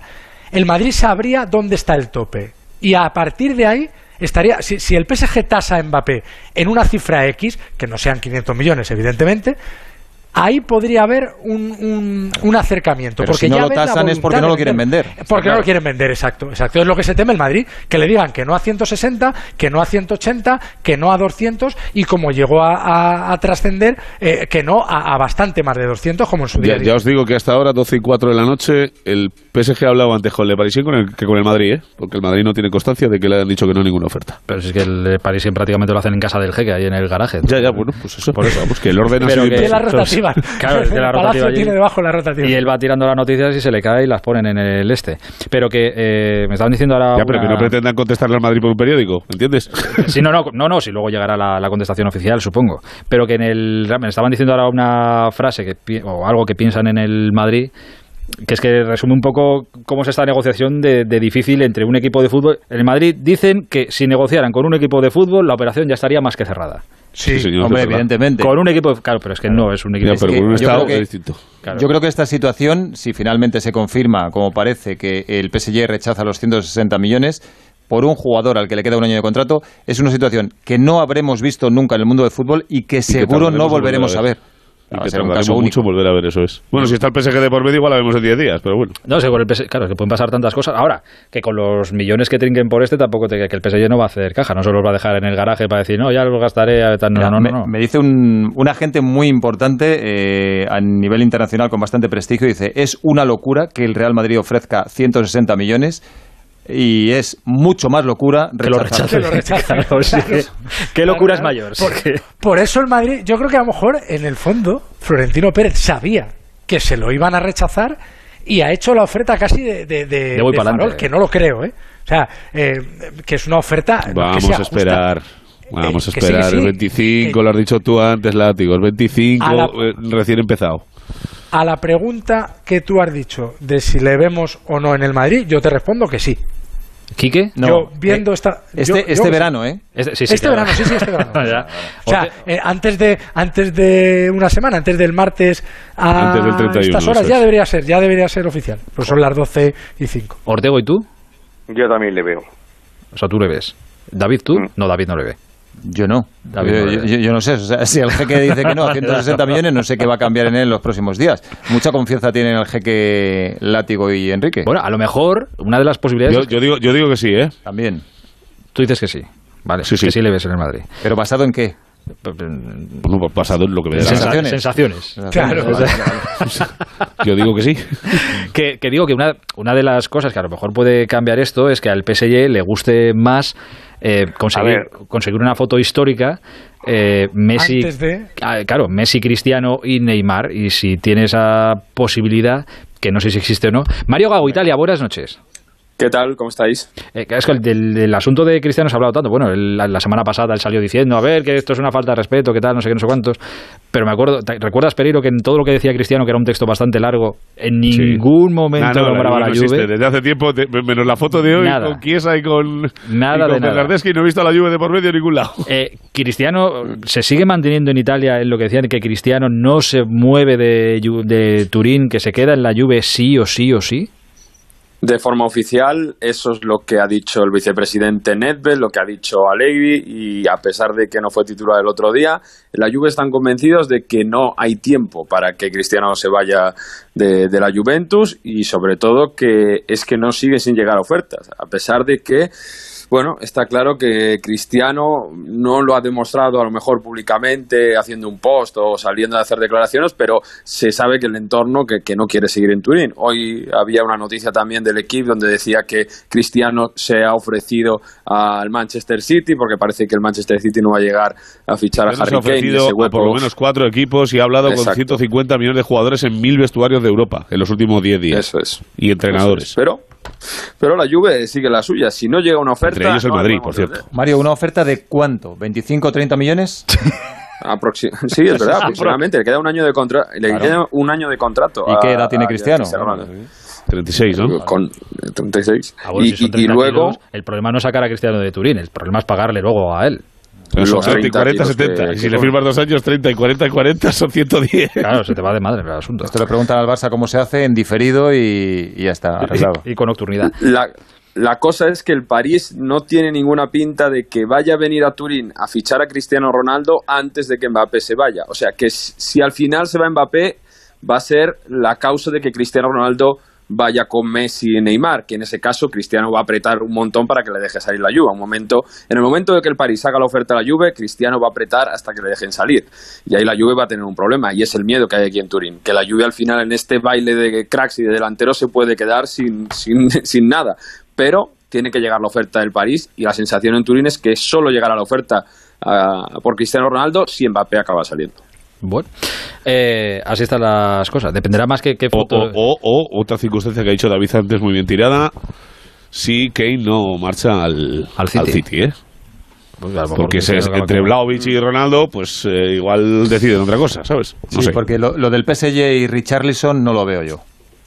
El Madrid sabría dónde está el tope. Y a partir de ahí estaría si, si el PSG tasa a Mbappé en una cifra X, que no sean 500 millones, evidentemente, ahí podría haber un, un, un acercamiento. Pero porque si no ya lo tasan es porque no lo quieren vender. Porque no lo quieren vender, exacto, exacto. Es lo que se teme el Madrid, que le digan que no a 160, que no a 180, que no a 200 y como llegó a, a- a trascender, eh, que no a, a bastante más de 200 como en su día. Ya, ya os digo que hasta ahora, 12 y 4 de la noche, el PSG ha hablado antes con el Parisien con el, que con el Madrid, ¿eh? porque el Madrid no tiene constancia de que le hayan dicho que no hay ninguna oferta. Pero si es que el de París prácticamente lo hacen en casa del jeque, ahí en el garaje. Ya, ya, bueno, pues eso. Por eso. Que el orden ha Pero sido que- Tiene la rotativa. Claro, tiene la rotativa allí. tiene debajo la rotativa. Y él va tirando las noticias y se le cae y las ponen en el este. Pero que eh, me estaban diciendo ahora. Ya, pero que no pretendan contestarle al Madrid por un periódico, ¿entiendes? Sí, no, no, no, no, si luego llegará la, la contestación oficial, supongo. Pero que en el. Me estaban diciendo ahora una frase que, o algo que piensan en el Madrid. Que es que resume un poco cómo es esta negociación de, de difícil entre un equipo de fútbol. En el Madrid dicen que si negociaran con un equipo de fútbol, la operación ya estaría más que cerrada. Sí, señor, Hombre, evidentemente. Con un equipo de. Claro, pero es que no es un equipo Ya, pero que con un yo Estado creo que- es distinto. Claro. Yo creo que esta situación, si finalmente se confirma, como parece, que el PSG rechaza los 160 millones por un jugador al que le queda un año de contrato, es una situación que no habremos visto nunca en el mundo del fútbol y que seguro no volveremos a volver a ver. Y que ser un tardaremos caso único. mucho volver a ver eso es. Bueno, si está el PSG de por medio, igual la vemos en 10 días, pero bueno. No sé, con el PS claro, que pueden pasar tantas cosas. Ahora, que con los millones que trinquen por este, tampoco te, que el PSG no va a hacer caja, no se los va a dejar en el garaje para decir, no, ya los gastaré. a tal". No, Mira, no, no, me, no. me dice un, un agente muy importante eh, a nivel internacional con bastante prestigio, dice, es una locura que el Real Madrid ofrezca 160 millones y es mucho más locura que lo rechazar. Que lo rechace. Claro, sí. Claro. Qué locura es Claro, mayor. Por, sí que- por eso el Madrid, yo creo que a lo mejor en el fondo Florentino Pérez sabía que se lo iban a rechazar y ha hecho la oferta casi de, de, de- De farol, que no lo creo, ¿eh? O sea, eh, que es una oferta es que Vamos sea a justa. esperar. Vamos a Eh, esperar. sí. El 25, lo has dicho tú antes, Látigo. El 25, A la- eh, recién empezado. A la pregunta que tú has dicho de si le vemos o no en el Madrid, yo te respondo que sí. ¿Quique? No, yo viendo eh, esta... Este, yo- este yo- verano, ¿eh? Este, sí, sí, este verano, sí, sí, este verano. Ya. O sea, eh, antes de antes de una semana, antes del martes a Antes del 31, estas horas ya debería ser, ya debería ser oficial. Pues son las 12 y 5. Ortego, ¿y tú? Yo también le veo. O sea, tú le ves. ¿David, tú? Mm. No, David no le ve. Yo no. David yo, yo- yo- yo no sé. O sea, si el jeque dice que no, 160 millones, no sé qué va a cambiar en él en los próximos días. Mucha confianza tienen el jeque Látigo y Enrique. Bueno, a lo mejor una de las posibilidades. Yo, digo, yo digo que sí, ¿eh? También. Tú dices que sí. Vale, Sí, sí. que sí le ves en el Madrid. ¿Pero basado en qué? Pues basado en lo que me gana. Sensaciones. Sensaciones. Claro. Yo digo que sí. que, que digo que una, una de las cosas que a lo mejor puede cambiar esto es que al PSG le guste más eh, conseguir, conseguir una foto histórica eh, Messi Antes de- Ah, claro Messi Cristiano y Neymar y si tiene esa posibilidad que no sé si existe o no. Mario Gago Italia buenas noches ¿Qué tal? ¿Cómo estáis? Eh, es que el- del, del asunto de Cristiano se ha hablado tanto. Bueno, el- la, la semana pasada él salió diciendo, a ver, que esto es una falta de respeto, que tal, no sé qué, no sé cuántos. Pero me acuerdo, ¿te- ¿recuerdas, Pereiro, que en todo lo que decía Cristiano, que era un texto bastante largo, en ningún momento Nah, no, nombraba la existe. Juve? Desde hace tiempo, de- menos la foto de hoy Nada. con Chiesa y con, Nada y con de nada. No he visto a la Juve de por medio en ningún lado. Eh, Cristiano se sigue manteniendo en Italia en lo que decían que Cristiano no se mueve de, de Turín, que se queda en la Juve sí o sí o sí. De forma oficial, eso es lo que ha dicho el vicepresidente Nedved, lo que ha dicho Allegri, y a pesar de que no fue titular el otro día, la Juve están convencidos de que no hay tiempo para que Cristiano se vaya de, de la Juventus y sobre todo que es que no sigue sin llegar ofertas, a pesar de que bueno, está claro que Cristiano no lo ha demostrado a lo mejor públicamente haciendo un post o saliendo a hacer declaraciones, pero se sabe que el entorno que, que no quiere seguir en Turín. Hoy había una noticia también del equipo donde decía que Cristiano se ha ofrecido al Manchester City porque parece que el Manchester City no va a llegar a fichar a ha Harry Kane. y ofrecido a por lo menos cuatro equipos y ha hablado con Exacto. 150 millones de jugadores en mil vestuarios de Europa en los últimos 10 días. Eso es. Y entrenadores. Es. Pero, pero la Juve sigue la suya. Si no llega una oferta... Entre ellos el no Madrid, por cierto. Mario, ¿una oferta de cuánto? ¿25 o 30 millones? Aproxi- sí, es verdad, aproximadamente. Le queda un año de, contra- le Claro. queda un año de contrato. ¿Y qué a- edad tiene a Cristiano? Ronaldo. 36, ¿no? Con 36. Ah, bueno, y, si y- y 30 luego, kilos, el problema no es sacar a Cristiano de Turín, el problema es pagarle luego a él. Pero son los 30 y 40, tiros 70. que- y si que le firmas dos años, 30 y 40 y 40 son 110. Claro, se te va de madre el asunto. Esto le preguntan al Barça cómo se hace en diferido y, y ya está, arreglado. Y con nocturnidad. La, la cosa es que el París no tiene ninguna pinta de que vaya a venir a Turín a fichar a Cristiano Ronaldo antes de que Mbappé se vaya. O sea que si si al final se va Mbappé, va a ser la causa de que Cristiano Ronaldo vaya con Messi y Neymar, que en ese caso Cristiano va a apretar un montón para que le deje salir la Juve. Un momento, en el momento de que el París haga la oferta a la Juve, Cristiano va a apretar hasta que le dejen salir. Y ahí la Juve va a tener un problema, y es el miedo que hay aquí en Turín, que la Juve al final en este baile de cracks y de delanteros se puede quedar sin, sin, sin nada. Pero tiene que llegar la oferta del París, y la sensación en Turín es que solo llegará la oferta ah, por Cristiano Ronaldo si Mbappé acaba saliendo. Bueno, eh, así están las cosas. Dependerá más que, que O, foto. o- o- o otra circunstancia que ha dicho David antes, muy bien tirada. Si Kane no marcha al, Al City. ¿eh? Pues a lo mejor Porque se- entre Vlaovic y Ronaldo, pues eh, igual deciden otra cosa, ¿sabes? No Sí, sé. porque lo, lo del PSG y Richarlison no lo veo yo.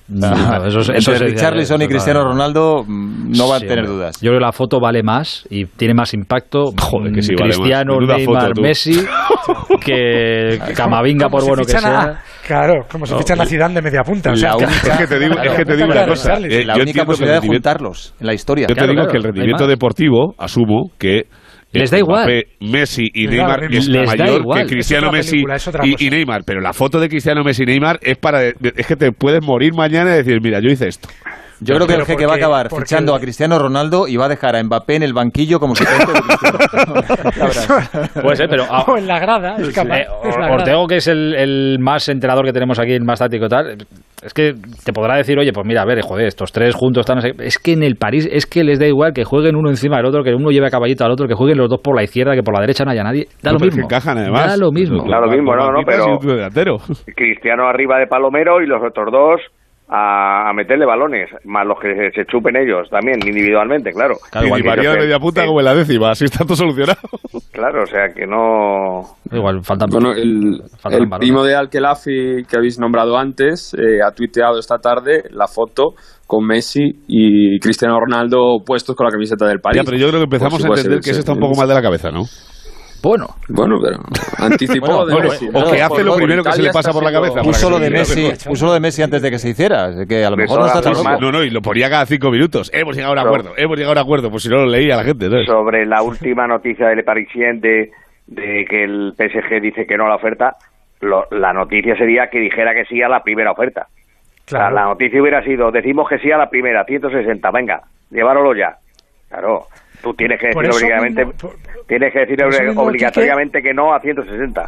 No, Ah, eso es- entre eso es- Richarlison y Cristiano Ronaldo mm, no va a Sí, tener dudas. Yo creo que la foto vale más y tiene más impacto. Joder, que sí, mm, vale más. Cristiano, Neymar, foto. Messi, que Camavinga, por si bueno que a- sea. Claro, como si No, fichan a Zidane de media punta. O sea, única- Es que te digo, es que te digo una cosa. eh, la única posibilidad de juntarlos en la historia. Yo Claro, te digo claro, que el rendimiento deportivo, asumo que Les da igual. Mbappé, Messi y da Neymar es Les da mayor igual. que Cristiano Messi y Neymar. Pero la foto de Cristiano Messi y Neymar es para es que te puedes morir mañana y decir, mira, yo hice esto. Yo creo que el jeque va a acabar fichando el- a Cristiano Ronaldo y va a dejar a Mbappé en el banquillo como suplente de Cristiano. Puede ser, pero. o en la grada, es capaz. eh, es la Or- grada. Ortego, que es el, el más entrenador que tenemos aquí, el más táctico y tal, es que te podrá decir, oye, pues mira, a ver, joder, estos tres juntos están. así. Es que en el París es que les da igual que jueguen uno encima del otro, que uno lleve a caballito al otro, que jueguen los dos por la izquierda, que por la derecha no haya nadie. Da No, lo mismo. que encajan además. Da lo mismo. Da lo mismo, no, no, pero-. Cristiano arriba de Palomero y los otros dos a, a meterle balones, más los que se, se chupen ellos también, individualmente, claro. Claro, y María de media punta como en la décima, así está todo solucionado. Claro, o sea que no... Igual, faltan. Bueno, el, faltan el balones. primo de Al-Khelafi que habéis nombrado antes eh, ha tuiteado esta tarde la foto con Messi y Cristiano Ronaldo puestos con la camiseta del París. Ya, pero yo creo que empezamos a entender que ese se- está un poco mal de la cabeza, ¿no? Bueno, Bueno, pero anticipó Bueno, de bueno, Messi. o que hace lo primero que se le pasa por la cabeza. Puso lo de Messi, puso lo de Messi antes de que se hiciera, que a lo mejor no está tan loco. No, no, y lo ponía cada cinco minutos. Hemos llegado a un acuerdo, hemos llegado a un acuerdo, pues si no lo leía la gente. Sobre la última noticia del Parisien de, de que el PSG dice que no a la oferta, lo- la noticia sería que dijera que sí a la primera oferta. O sea, Claro. la noticia hubiera sido, decimos que sí a la primera, 160, venga, llévalo ya. Claro, tú tienes que decir obligatoriamente, mismo- por- tienes que decir obligatoriamente que no a 160.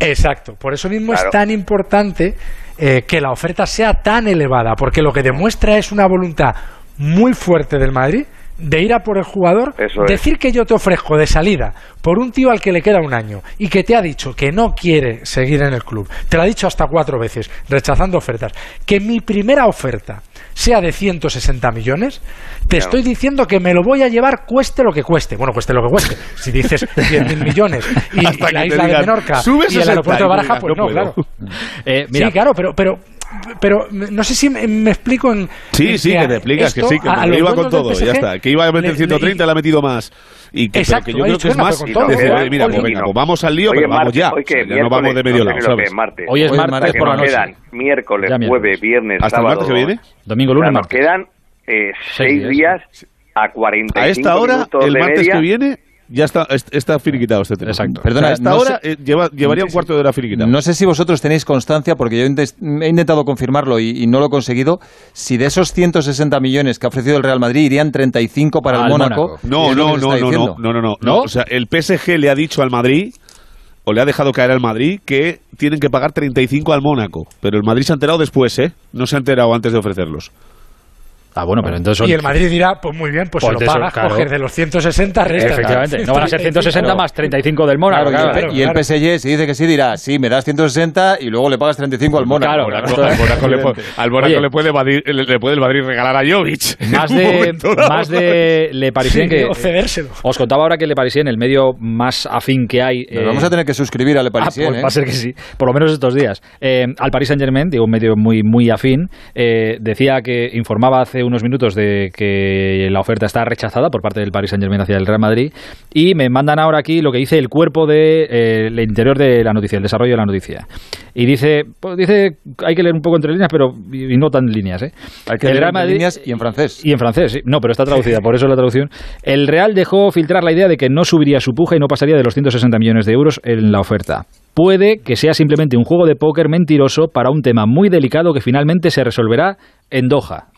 Exacto, por eso mismo Claro. es tan importante eh, que la oferta sea tan elevada, porque lo que demuestra es una voluntad muy fuerte del Madrid de ir a por el jugador, Eso es. decir que yo te ofrezco de salida por un tío al que le queda un año y que te ha dicho que no quiere seguir en el club, te lo ha dicho hasta cuatro veces, rechazando ofertas, que mi primera oferta sea de 160 millones, te Claro. estoy diciendo que me lo voy a llevar cueste lo que cueste. Bueno, cueste lo que cueste. Si dices 10.000 millones y, Hasta y la isla de Menorca "Sube y el 60", aeropuerto de Baraja, pues "No no, puedo". claro. eh, Sí, mira, claro, pero, pero, pero no sé si me, me explico en. Sí, en sí, que te explicas que sí, que a- iba con todo, PSG ya está. Que iba a meter le- 130, le- le ha metido más. Y que, Exacto, que yo creo que es más. todo. decir, mira, pues venga, pues vamos al lío, Hoy pero vamos martes, ya. hoy que ya no vamos de medio no lado, martes. hoy es martes martes por la nos noche. quedan miércoles, jueves, viernes, ¿Hasta el martes que viene? Domingo, lunes, nos martes. quedan eh, seis días. a 45 A esta hora, minutos el martes que viene, ya está, est- está finiquitado este tema. Exacto. Perdona, a esta no hora sé- eh, lleva- llevaría un cuarto de hora finiquitado. No sé si vosotros tenéis constancia, porque yo he intentado confirmarlo y, y no lo he conseguido, si de esos 160 millones que ha ofrecido el Real Madrid irían 35 para el Al Mónaco. No, no, no, no, no, no, ¿No? O sea, el PSG le ha dicho al Madrid, o le ha dejado caer al Madrid, que tienen que pagar 35 al Mónaco. Pero el Madrid se ha enterado después, ¿eh? No se ha enterado antes de ofrecerlos. Ah, bueno, pero entonces son. Y el Madrid dirá, pues muy bien, pues, Pues se de lo eso, pagas, claro. coges de los 160 restas. Efectivamente, no van a ser 160 Claro. más 35 del Mónaco. Claro, y el- claro. y el. PSG, si dice que sí, dirá, sí, me das 160 y luego le pagas 35 al Mónaco. Claro, Al claro. Mónaco- le, puede, Madrid- le, le puede el Madrid regalar a Jovic. Más de, más de Le Parisien Sí, que. o cedérselo. Os contaba ahora que Le Parisien, el medio más afín que hay. Nos eh, vamos a tener que suscribir a Le Ah, Parisien, pues ¿eh? va a ser que sí, por lo menos estos días. Eh, al Paris Saint Germain, digo, un medio muy, muy afín, eh, decía que informaba hace hace unos minutos de que la oferta está rechazada por parte del Paris Saint Germain hacia el Real Madrid y me mandan ahora aquí lo que dice el cuerpo del de, interior de la noticia, el desarrollo de la noticia. Y dice, pues dice, hay que leer un poco entre líneas, pero y no tan líneas, ¿eh? Hay que leer entre líneas y en francés. Y en francés, sí. No, pero está traducida, por eso la traducción. El Real dejó filtrar la idea de que no subiría su puja y no pasaría de los 160 millones de euros en la oferta. Puede que sea simplemente un juego de póker mentiroso para un tema muy delicado que finalmente se resolverá en Doha.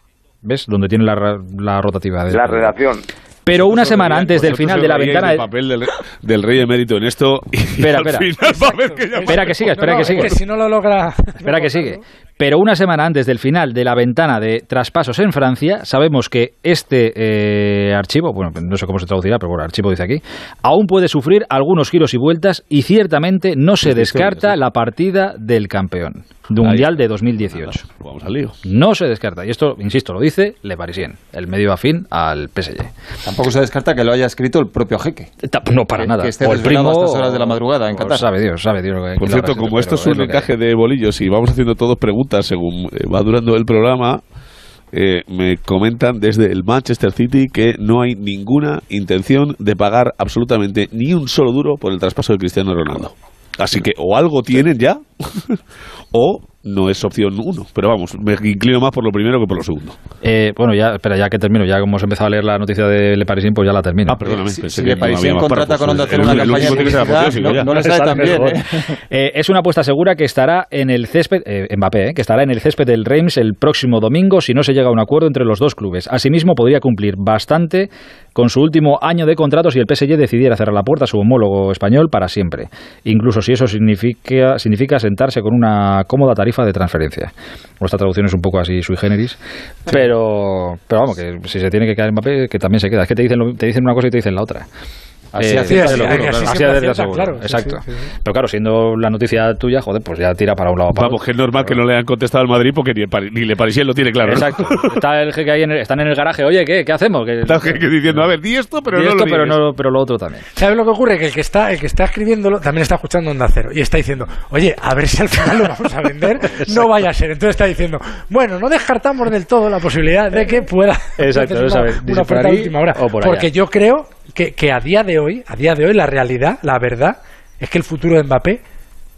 ¿Ves? Donde tiene la, la rotativa. De la redacción. Pero una semana antes del final de la ventana. El papel del, del, rey emérito en esto. espera, espera. Que espera que siga, espera no, que siga. que si no lo logra. Espera que sigue. Pero una semana antes del final de la ventana de traspasos en Francia, sabemos que este eh, archivo, bueno, no sé cómo se traducirá, pero bueno, archivo dice aquí, aún puede sufrir algunos giros y vueltas y ciertamente no se descarta la partida del campeón de Mundial de 2018. Nada, vamos al lío. No se descarta. Y esto, insisto, lo dice Le Parisien, el medio afín al PSG. Tampoco se descarta que lo haya escrito el propio jeque. No, para que, nada. Que esté o el primo a estas horas de la madrugada en Qatar. Sabe Dios, sabe Dios. Por cierto, como esto es un encaje de bolillos y vamos haciendo todos preguntas según va durando el programa, eh, me comentan desde el Manchester City que no hay ninguna intención de pagar absolutamente ni un solo duro por el traspaso de Cristiano Ronaldo. Así que o algo tienen ya, o no es opción uno. Pero vamos, me inclino más por lo primero que por lo segundo. Eh, bueno, ya, espera, ya que termino, ya hemos empezado a leer la noticia de Le Parisien, pues ya la termino. Ah, perdóname. Si, si Le Parisien contrata con Onda Cero una campaña de no, no le sale tan bien. ¿eh? eh, es una apuesta segura que estará en el césped, eh, Mbappé, eh, que estará en el césped del Reims el próximo domingo si no se llega a un acuerdo entre los dos clubes. Asimismo, podría cumplir bastante con su último año de contrato si el PSG decidiera cerrar la puerta a su homólogo español para siempre, incluso si eso significa, significa sentarse con una cómoda tarifa de transferencia. Nuestra traducción es un poco así sui generis, pero, pero vamos, que si se tiene que quedar en Mbappé, que también se queda. Es que te dicen, te dicen una cosa y te dicen la otra. Así, Eh, lo así, juro, así claro. claro, sí, Exacto. sí, sí. Pero claro, siendo la noticia tuya, joder, pues ya tira para un lado para Vamos, que es normal que no le hayan contestado al Madrid porque ni, el Pari- ni Le Parisien lo tiene claro. ¿no? Exacto. Está el jeque ahí, en el- están en el garaje. Oye, ¿qué, qué hacemos? Que, Está el jeque diciendo, a ver, di esto, pero di no esto, lo pero, no, pero lo otro también. ¿Sabes lo que ocurre? Que el que está, el que está escribiéndolo también está escuchando Onda Cero y está diciendo, oye, a ver si al final lo vamos a vender, no vaya a ser. Entonces está diciendo, bueno, no descartamos del todo la posibilidad de que pueda Exacto, una, una aquí última hora. o por allá. Porque yo creo que, que a día de hoy, a día de hoy, la realidad, la verdad, es que el futuro de Mbappé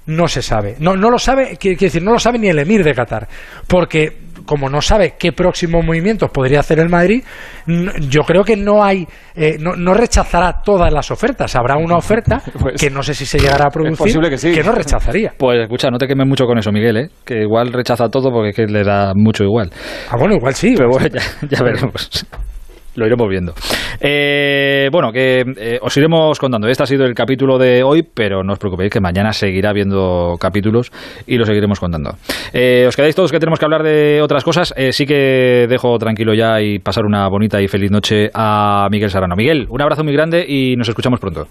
no se sabe. No, no lo sabe, quiere decir, no lo sabe ni el emir de Qatar. Porque como no sabe qué próximos movimientos podría hacer el Madrid, yo creo que no hay, eh, no, no rechazará todas las ofertas. Habrá una oferta que no sé si se llegará a producir, posible que sí. no rechazaría. Pues escucha, no te quemes mucho con eso, Miguel, ¿eh? que igual rechaza todo porque es que le da mucho igual. Ah, bueno, igual sí. Pero bueno, ya, ya veremos. Lo iremos viendo. Eh, bueno, que eh, os iremos contando. Este ha sido el capítulo de hoy, pero no os preocupéis que mañana seguirá viendo capítulos y lo seguiremos contando. Eh, os quedáis todos que tenemos que hablar de otras cosas. Eh, sí que dejo tranquilo ya y pasar una bonita y feliz noche a Miguel Serrano. Miguel, un abrazo muy grande y nos escuchamos pronto.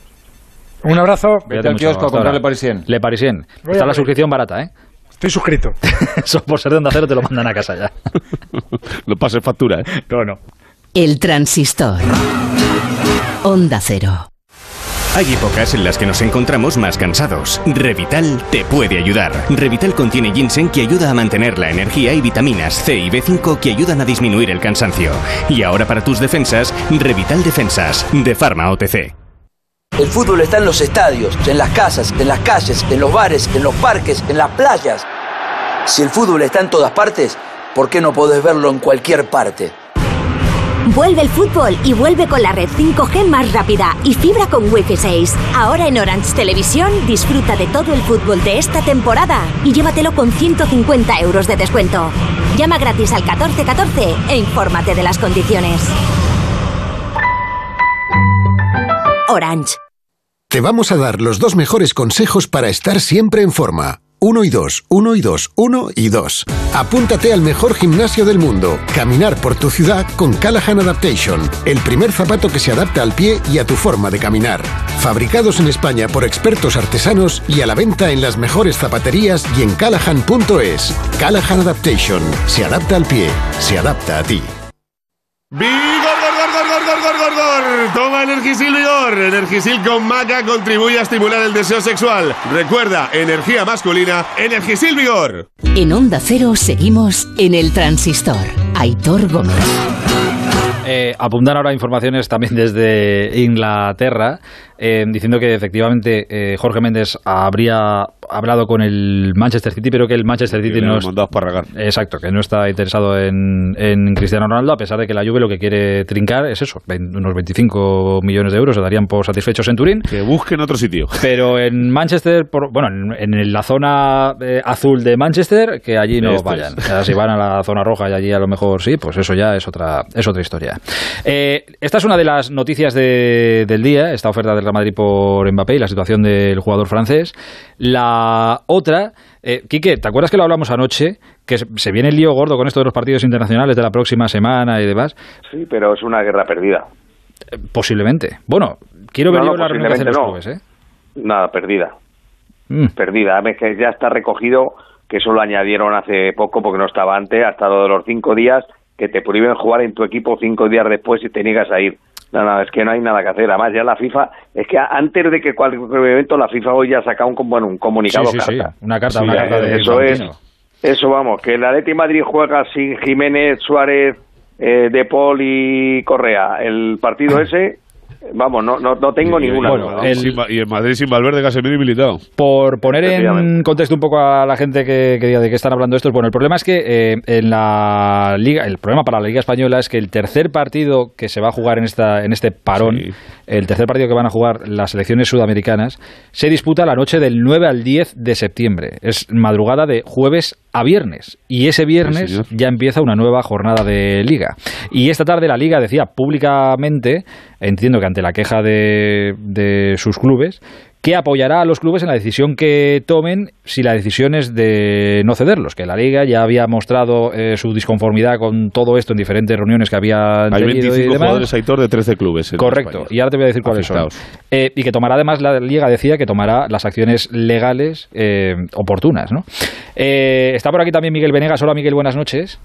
Un abrazo. Cuídate al kiosco a Hasta comprar ahora. Le Parisien. Le Parisien. Voy Está la suscripción barata, ¿eh? Estoy suscrito. Eso por ser de onda cero te lo mandan a casa ya. No pases factura, ¿eh? No, no. El transistor. Onda cero. Hay épocas en las que nos encontramos más cansados. Revital te puede ayudar. Revital contiene ginseng que ayuda a mantener la energía y vitaminas C y B5 que ayudan a disminuir el cansancio. Y ahora para tus defensas, Revital Defensas, de Pharma OTC. El fútbol está en los estadios, en las casas, en las calles, en los bares, en los parques, en las playas. Si el fútbol está en todas partes, ¿por qué no podés verlo en cualquier parte? Vuelve el fútbol y vuelve con la red 5G más rápida y fibra con Wi-Fi 6. Ahora en Orange Televisión disfruta de todo el fútbol de esta temporada y llévatelo con 150 euros de descuento. Llama gratis al 1414 e infórmate de las condiciones. Orange. Te vamos a dar los dos mejores consejos para estar siempre en forma. Uno y dos, uno y dos, uno y dos. Apúntate al mejor gimnasio del mundo. Caminar por tu ciudad con Callahan Adaptation, el primer zapato que se adapta al pie y a tu forma de caminar. Fabricados en España por expertos artesanos y a la venta en las mejores zapaterías y en callahan.es. Callahan Adaptation. Se adapta al pie, se adapta a ti. ¡Vigor, gor, gor, gor, gor, gor, gor, gor! Toma Energisil Vigor. Energisil con maca contribuye a estimular el deseo sexual. Recuerda, energía masculina, Energisil Vigor. En Onda Cero seguimos en el transistor. Aitor Gómez. Eh, apuntan ahora informaciones también desde Inglaterra eh, diciendo que efectivamente eh, Jorge Méndez habría hablado con el Manchester City, pero que el Manchester City no es, exacto, que no está interesado en, en, Cristiano Ronaldo, a pesar de que la Juve lo que quiere trincar es eso, unos 25 millones de euros se darían por satisfechos en Turín. Que busquen otro sitio. Pero en Manchester, por, bueno, en, la zona eh, azul de Manchester, que allí no vayan. si van a la zona roja y allí a lo mejor sí, pues eso ya es otra, es otra historia. esta es una de las noticias de, del día, esta oferta del Madrid por Mbappé y la situación del jugador francés. La otra, eh, Quique, ¿te acuerdas que lo hablamos anoche? Que se viene el lío gordo con esto de los partidos internacionales de la próxima semana y demás. Sí, pero es una guerra perdida. Eh, posiblemente. Bueno, quiero ver yo la reunión los clubes, ¿eh? Nada, perdida. Mm. Perdida. que ya está recogido, que eso lo añadieron hace poco porque no estaba antes, hasta lo de los cinco días, que te prohíben jugar en tu equipo cinco días después y te niegas a ir. No, no, es que no hay nada que hacer. Además, ya la FIFA, es que antes de que cualquier evento, la FIFA hoy ya ha sacado un, bueno, un comunicado. Sí, sí, carta. una carta, una carta de Eso es. Eso vamos, que el Atleti Madrid juega sin Jiménez, Suárez, eh, De Paul y Correa. El partido ese Vamos, no, no, no tengo ninguna. y el Madrid sin Valverde, Casemiro y militado. Por poner en contexto un poco a la gente que, que diga de qué están hablando estos, bueno, el problema es que eh, en la liga, el problema para la Liga Española es que el tercer partido que se va a jugar en esta en este parón, el tercer partido que van a jugar las selecciones sudamericanas, se disputa la noche del 9 al 10 de septiembre. Es madrugada de jueves a viernes. Y ese viernes ya empieza una nueva jornada de liga. Y esta tarde la liga decía públicamente, entiendo que ante la queja de, de sus clubes, que apoyará a los clubes en la decisión que tomen si la decisión es de no cederlos, que la Liga ya había mostrado eh, su disconformidad con todo esto en diferentes reuniones que había Hay 25 jugadores, Aitor, de 13 clubes. Correcto, y ahora te voy a decir cuáles son. Eh, y que tomará además, la Liga decía que tomará las acciones legales eh, oportunas. ¿no? está por aquí también Miguel Venegas. Hola Miguel, buenas noches.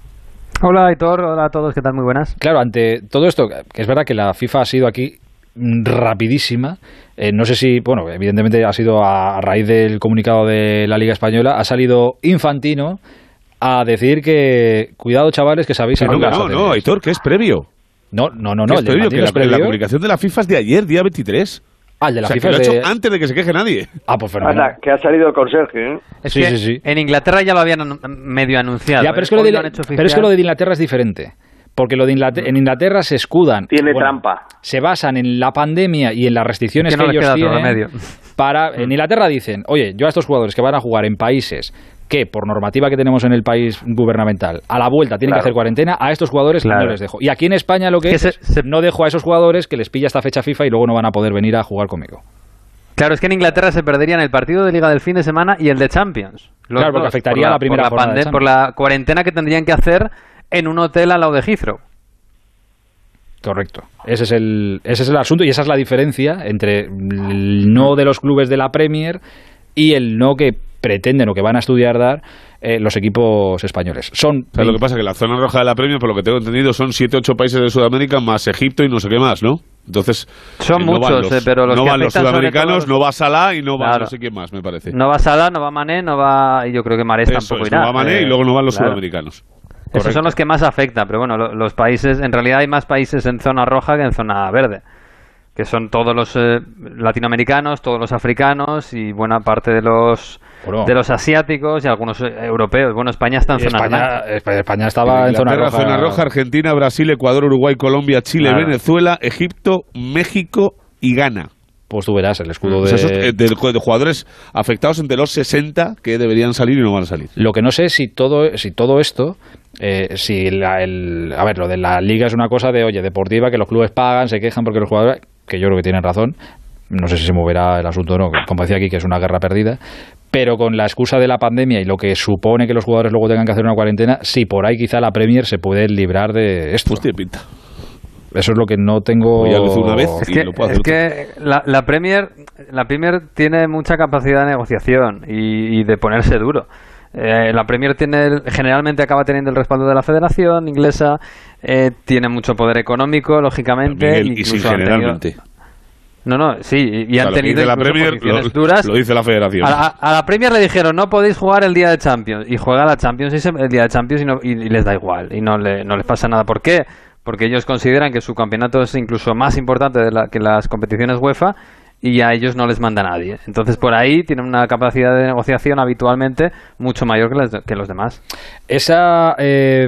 Hola Aitor, hola a todos, ¿qué tal? Muy buenas. Claro, ante todo esto, que es verdad que la FIFA ha sido aquí rapidísima. Eh, no sé si, bueno, evidentemente ha sido a, raíz del comunicado de la Liga Española, ha salido Infantino a decir que, cuidado chavales, que sabéis... no, no, no, Aitor, que es previo. No, no, no, no. Es previo, que la, la, comunicación de la FIFA es de ayer, día 23. Ah, el de la o FIFA que lo ha hecho antes de que se queje nadie. Ah, pues fenomenal. que ha salido el conserje, ¿eh? sí, sí, sí. En Inglaterra ya lo habían medio anunciado. Ya, pero, es que, lo de, pero es que lo de Inglaterra es diferente porque lo de en Inglaterra se escudan. Tiene trampa. Se basan en la pandemia y en las restricciones que, ellos tienen. Para, en Inglaterra dicen, oye, yo a estos jugadores que van a jugar en países que por normativa que tenemos en el país gubernamental, a la vuelta tienen que hacer cuarentena, a estos jugadores no les dejo. Y aquí en España lo que, es, no dejo a esos jugadores que les pilla esta fecha FIFA y luego no van a poder venir a jugar conmigo. Claro, es que en Inglaterra se perderían el partido de Liga del fin de semana y el de Champions. claro, porque afectaría a la primera por la, por la cuarentena que tendrían que hacer en un hotel al lado de Heathrow. Correcto. Ese es, el, ese es el asunto y esa es la diferencia entre el no de los clubes de la Premier y el no que pretenden o que van a estudiar dar eh, los equipos españoles. Son lo que pasa es que la zona roja de la Premier, por lo que tengo entendido, son 7 8 países de Sudamérica más Egipto y no sé qué más, ¿no? Entonces, son eh, muchos, eh, pero los no que van los sudamericanos, no va Salah y no va no sé quién más, me parece. No va Salah, no va Mané, no va y yo creo que Mares tampoco irá. No va Mané y luego no van los sudamericanos. Esos son los que más afectan, pero bueno, los países, en realidad hay más países en zona roja que en zona verde, que son todos los eh, latinoamericanos, todos los africanos y buena parte de los de los asiáticos y algunos eh, europeos. Bueno, España está en zona España, España estaba en zona roja. zona roja. Argentina, Brasil, Ecuador, Uruguay, Colombia, Chile, Venezuela, Egipto, México y Ghana pues tú verás el escudo pues de... de... jugadores afectados entre los 60 que deberían salir y no van a salir. Lo que no sé es si todo, si todo esto, eh, si el, a ver, lo de la liga es una cosa de, oye, deportiva, que los clubes pagan, se quejan porque los jugadores, que yo creo que tienen razón, no sé si se moverá el asunto o no, como decía aquí, que es una guerra perdida, pero con la excusa de la pandemia y lo que supone que los jugadores luego tengan que hacer una cuarentena, sí, por ahí quizá la Premier se puede librar de esto. Pues pinta. Eso es lo que no tengo. una vez es que, la, Premier, la Premier tiene mucha capacidad de negociación y, de ponerse duro. Eh, la Premier tiene generalmente acaba teniendo el respaldo de la Federación inglesa, eh, tiene mucho poder económico, lógicamente. y sin generalmente. No, no, sí, y O sea, han tenido la Premier, lo- duras. lo dice la Federación. A la, a la Premier le dijeron, no podéis jugar el día de Champions. Y juega la Champions y se- el día de Champions y, no- y- y les da igual. Y no, le- no les pasa nada. ¿Por qué? Porque ellos consideran que su campeonato es incluso más importante de la- que las competiciones UEFA y a ellos no les manda nadie. Entonces, por ahí tienen una capacidad de negociación habitualmente mucho mayor que, que los demás. Esa eh,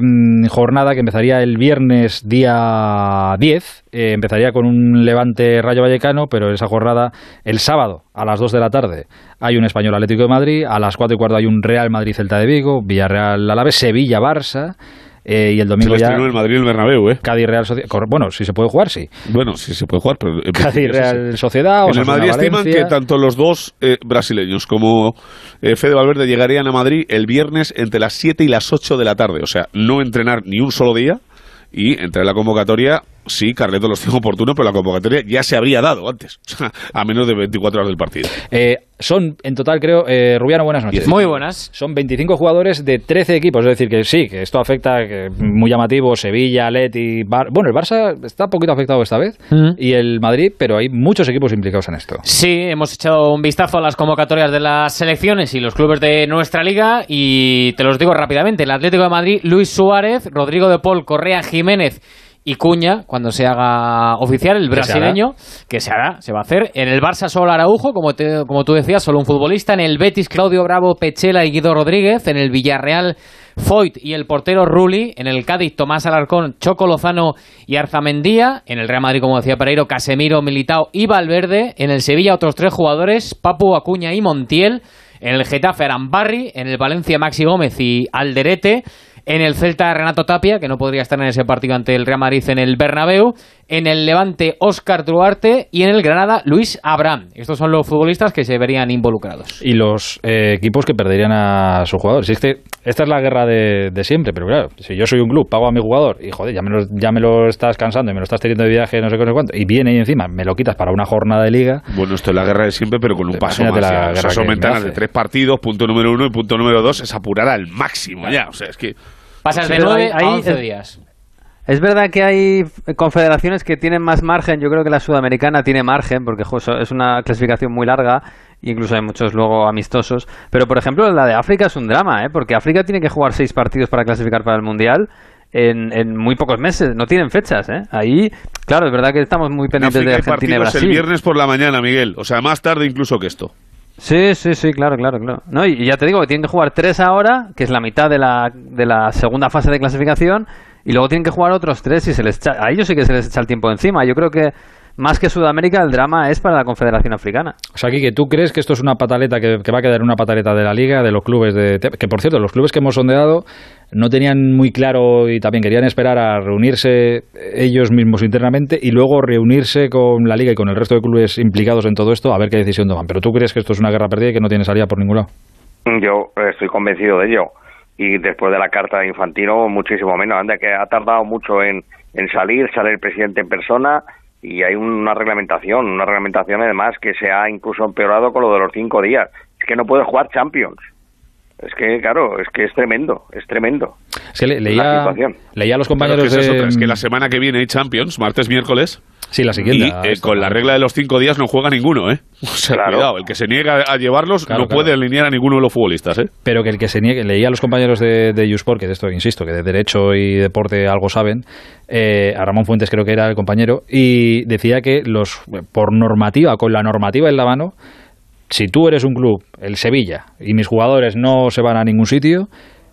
jornada que empezaría el viernes día 10, eh, empezaría con un Levante Rayo Vallecano, pero esa jornada el sábado a las 2 de la tarde hay un Español Atlético de Madrid, a las 4 y cuarto hay un Real Madrid Celta de Vigo, Villarreal Alavés, Sevilla Barça. Eh, y el Se domingo lo ya el Madrid el Bernabéu, ¿eh? Cádiz Real Sociedad. Bueno, si se puede jugar, sí. Bueno, sí se puede jugar, pero... en Cádiz. Real Sociedad, En el Madrid estiman que tanto los dos eh, brasileños como eh, Fede Valverde llegarían a Madrid el viernes entre las 7 y las 8 de la tarde. O sea, no entrenar ni un solo día y entrar en la convocatoria, sí, Carleto los tiene oportuno, pero la convocatoria ya se habría dado antes, a menos de 24 horas del partido. Eh, son, en total, creo, eh, Rubiano, buenas noches. Muy buenas. Son 25 jugadores de 13 equipos, es decir, que sí, que esto afecta, que muy llamativo, Sevilla, Leti, Bar... bueno, el Barça está un poquito afectado esta vez, y el Madrid, pero hay muchos equipos implicados en esto. Sí, hemos echado un vistazo a las convocatorias de las selecciones y los clubes de nuestra liga y te los digo rápidamente. El Atlético de Madrid, Luis Suárez, Rodrigo de Paul, Correa, Jiménez y Cuña, cuando se haga oficial, el brasileño, que se hará, se va a hacer. En el Barça solo Araujo, como, te- como tú decías, solo un futbolista. En el Betis, Claudio Bravo, Pechela y Guido Rodríguez. En el Villarreal, Foyt y el portero Rulli. En el Cádiz, Tomás Alarcón, Choco Lozano y Arzamendía. En el Real Madrid, como decía Pereiro, Casemiro, Militao y Valverde. En el Sevilla, otros tres jugadores, Papu, Acuña y Montiel. En el Getafe, Arambarri. En el Valencia, Maxi Gómez y Alderete. En el Celta, Renato Tapia, que no podría estar en ese partido ante el Real Madrid en el Bernabéu. En el Levante, Óscar Duarte. Y en el Granada, Luis Abraham. Estos son los futbolistas que se verían involucrados. Y los eh, equipos que perderían a sus jugadores. Esta es la guerra de, de siempre, pero claro, si yo soy un club, pago a mi jugador y joder, ya me, lo, ya me lo estás cansando y me lo estás teniendo de viaje, no sé qué, no sé cuánto, y viene y encima me lo quitas para una jornada de liga. Bueno, esto es la guerra de siempre, pero con un paso más. la. O sea, son ventanas de tres partidos, punto número uno y punto número dos es apurar al máximo ya. O sea, es que... Pasas de Pero 9 ahí- a ahí 11 es- días. Es verdad que hay confederaciones que tienen más margen. Yo creo que la sudamericana tiene margen porque jo, es una clasificación muy larga. Incluso hay muchos luego amistosos. Pero, por ejemplo, la de África es un drama, ¿eh? porque África tiene que jugar seis partidos para clasificar para el Mundial en, en muy pocos meses. No tienen fechas. ¿eh? Ahí, claro, es verdad que estamos muy En pendientes África de Argentina y partidos Brasil. el viernes por la mañana, Miguel. O sea, más tarde incluso que esto. Sí, sí, sí, claro, claro, claro. No, y ya te digo que tienen que jugar tres ahora, que es la mitad de la, de la segunda fase de clasificación, y luego tienen que jugar otros tres y se les a ellos sí que se les echa el tiempo encima. Yo creo que más que Sudamérica el drama es para la Confederación Africana. O sea, que tú crees que esto es una pataleta que, que va a quedar una pataleta de la liga, de los clubes de... Que por cierto, los clubes que hemos sondeado no tenían muy claro y también querían esperar a reunirse ellos mismos internamente y luego reunirse con la liga y con el resto de clubes implicados en todo esto a ver qué decisión toman. Pero tú crees que esto es una guerra perdida y que no tiene salida por ningún lado. Yo eh, estoy convencido de ello. Y después de la carta de Infantino, muchísimo menos. Anda, que ha tardado mucho en, en salir, sale el presidente en persona y hay una reglamentación, una reglamentación además que se ha incluso empeorado con lo de los cinco días. Es que no puede jugar Champions. Es que, claro, es que es tremendo, es tremendo. Es que le- leía, a los Claro, compañeros que esa es de... otra, es que la semana que viene hay Champions, martes, miércoles. Sí, la siguiente. Y eh, con la regla de los cinco días no juega ninguno, ¿eh? O sea, Claro. cuidado, el que se niega a llevarlos Claro, no claro. puede alinear a ninguno de los futbolistas, ¿eh? Pero que el que se niegue, leía a los compañeros de, de Yousport, que de esto, insisto, que de derecho y deporte algo saben, eh, a Ramón Fuentes creo que era el compañero, y decía que los por normativa, con la normativa en la mano, si tú eres un club, el Sevilla, y mis jugadores no se van a ningún sitio,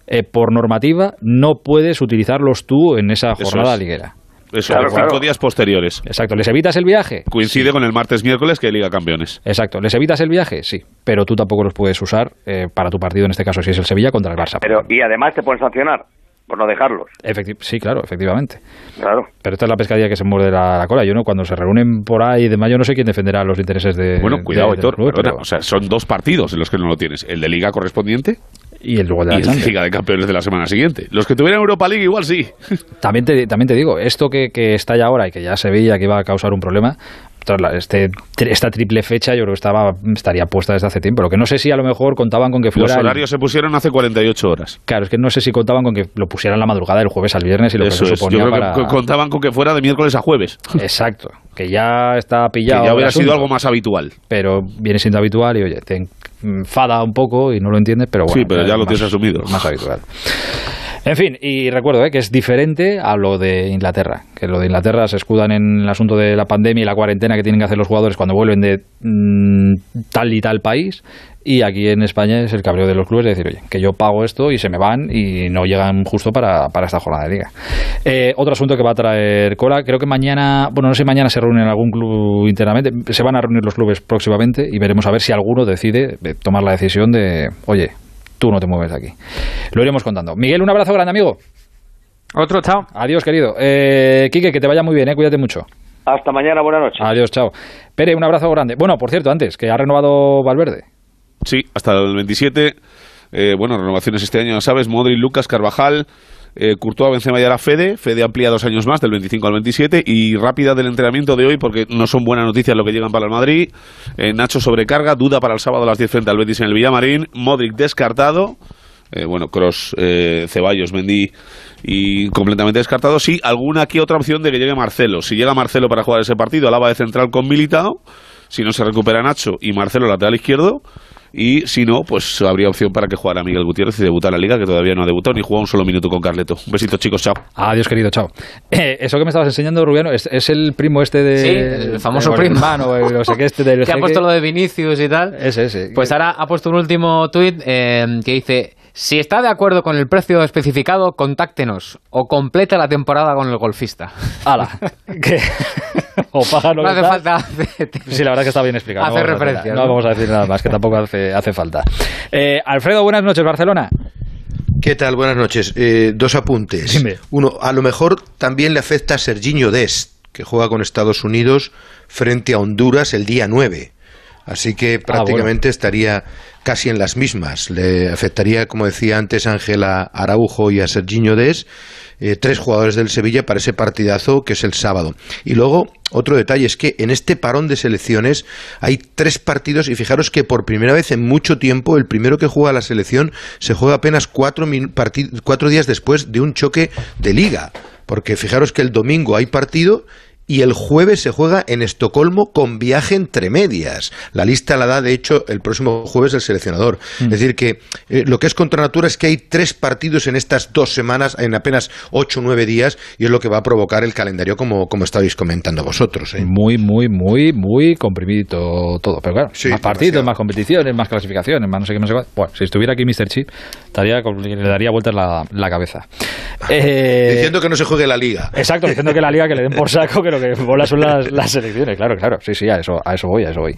eh, por normativa no puedes utilizarlos tú en esa jornada es. liguera. Eso, Claro, los cinco claro. días posteriores. Exacto, ¿les evitas el viaje? Coincide con el martes, miércoles que hay Liga Campeones. Exacto, ¿les evitas el viaje? Sí, pero tú tampoco los puedes usar eh, para tu partido, en este caso si es el Sevilla contra el Barça. Pero, y además te pueden sancionar por no dejarlos. Efecti- sí, claro, efectivamente. Claro. Pero esta es la pescadilla que se muerde la, la cola. Yo no, cuando se reúnen por ahí de mayo, no sé quién defenderá los intereses de. Bueno, cuidado, de- Héctor. club, perdona, pero- O sea, son dos partidos en los que no lo tienes. El de Liga correspondiente y el luego de y la. Liga de Campeones de la semana siguiente. Los que tuvieran Europa League igual sí. También te, también te digo, esto que, que está ya ahora y que ya se veía que iba a causar un problema, este, esta triple fecha yo creo que estaba, estaría puesta desde hace tiempo. Lo que no sé si a lo mejor contaban con que fuera. Los el- horarios se pusieron hace 48 horas. Claro, es que no sé si contaban con que lo pusieran la madrugada del jueves al viernes y lo Eso que se es. Yo suponía creo para... que co- contaban con que fuera de miércoles a jueves. Exacto. que ya está pillado. Que ya hubiera sido algo más habitual. Pero viene siendo habitual y oye, te enfada un poco y no lo entiendes, pero bueno. Sí, pero ya lo más- tienes asumido. Más habitual. En fin, y recuerdo eh, que es diferente a lo de Inglaterra, que lo de Inglaterra se escudan en el asunto de la pandemia y la cuarentena que tienen que hacer los jugadores cuando vuelven de mm, tal y tal país, y aquí en España es el cabreo de los clubes de decir, oye, que yo pago esto y se me van y no llegan justo para, para esta jornada de liga. Eh, otro asunto que va a traer cola, creo que mañana, bueno, no sé, mañana se reúnen en algún club internamente, se van a reunir los clubes próximamente y veremos a ver si alguno decide eh, tomar la decisión de, oye, tú no te mueves de aquí. Lo iremos contando. Miguel, un abrazo grande, amigo. Otro, chao. Adiós, querido. Eh, Quique, que te vaya muy bien, eh, cuídate mucho. Hasta mañana, buenas noches. Adiós, chao. Pere, un abrazo grande. Bueno, por cierto, antes, que ha renovado Valverde. Sí, hasta el 27. Eh, bueno, renovaciones este año, ya sabes. Modric, Lucas, Carvajal, eh, Courtois, Benzema y ahora Fede. Fede amplía dos años más, del 25 al 27. Y rápida del entrenamiento de hoy, porque no son buenas noticias lo que llegan para el Madrid. Eh, Nacho sobrecarga, duda para el sábado a las 10 frente al Betis en el Villamarín. Modric descartado. Eh, bueno, Cross, eh, Ceballos, Mendy y completamente descartado. Sí, alguna aquí otra opción de que llegue Marcelo. Si llega Marcelo para jugar ese partido, Alaba de central con Militao. Si no se recupera Nacho y Marcelo lateral izquierdo. Y si no, pues habría opción para que jugara Miguel Gutiérrez y debutara en la liga, que todavía no ha debutado ni jugado un solo minuto con Carleto. Un besito, chicos, chao. Adiós, querido, chao. Eh, eso que me estabas enseñando, Rubiano, es, es el primo este de. Sí, el famoso de primo. Hermano, el no sé qué, este del que ha puesto lo de Vinicius y tal. Ese, ese. Pues ahora ha puesto un último tuit eh, que dice: Si está de acuerdo con el precio especificado, contáctenos o completa la temporada con el golfista. ¡Hala! O paga lo No que hace falta. Sí, la verdad es que está bien explicado. Hace no vamos a decir referencias, nada- No ¿no? vamos a decir nada más, que tampoco hace, hace falta. Eh, Alfredo, buenas noches, Barcelona. ¿Qué tal? Buenas noches. Eh, dos apuntes. Uno, a lo mejor también le afecta a Serginho Dest, que juega con Estados Unidos frente a Honduras el día 9. Así que prácticamente estaría casi en las mismas. Le afectaría, como decía antes Ángela Araujo y a Serginho Dest, eh, tres jugadores del Sevilla para ese partidazo que es el sábado. Y luego, otro detalle es que en este parón de selecciones hay tres partidos y fijaros que por primera vez en mucho tiempo el primero que juega la selección se juega apenas cuatro, cuatro días después de un choque de liga. Porque fijaros que el domingo hay partido y el jueves se juega en Estocolmo con viaje entre medias. La lista la da, de hecho, el próximo jueves el seleccionador. Es decir, que eh, lo que es contra natura es que hay tres partidos en estas dos semanas, en apenas ocho o nueve días, y es lo que va a provocar el calendario como, como estabais comentando vosotros. ¿eh? Muy, muy, muy, muy comprimido todo. Pero claro, más partidos, más competiciones, más clasificaciones, más no sé qué, no sé cuál. Bueno, si estuviera aquí Mr. Chip, estaría, le daría vueltas la, la cabeza. Eh, Diciendo que no se juegue la liga. Exacto, diciendo que la liga que le den por saco, que lo que son las, las selecciones, claro, claro, sí, sí, a eso, a eso voy, a eso voy.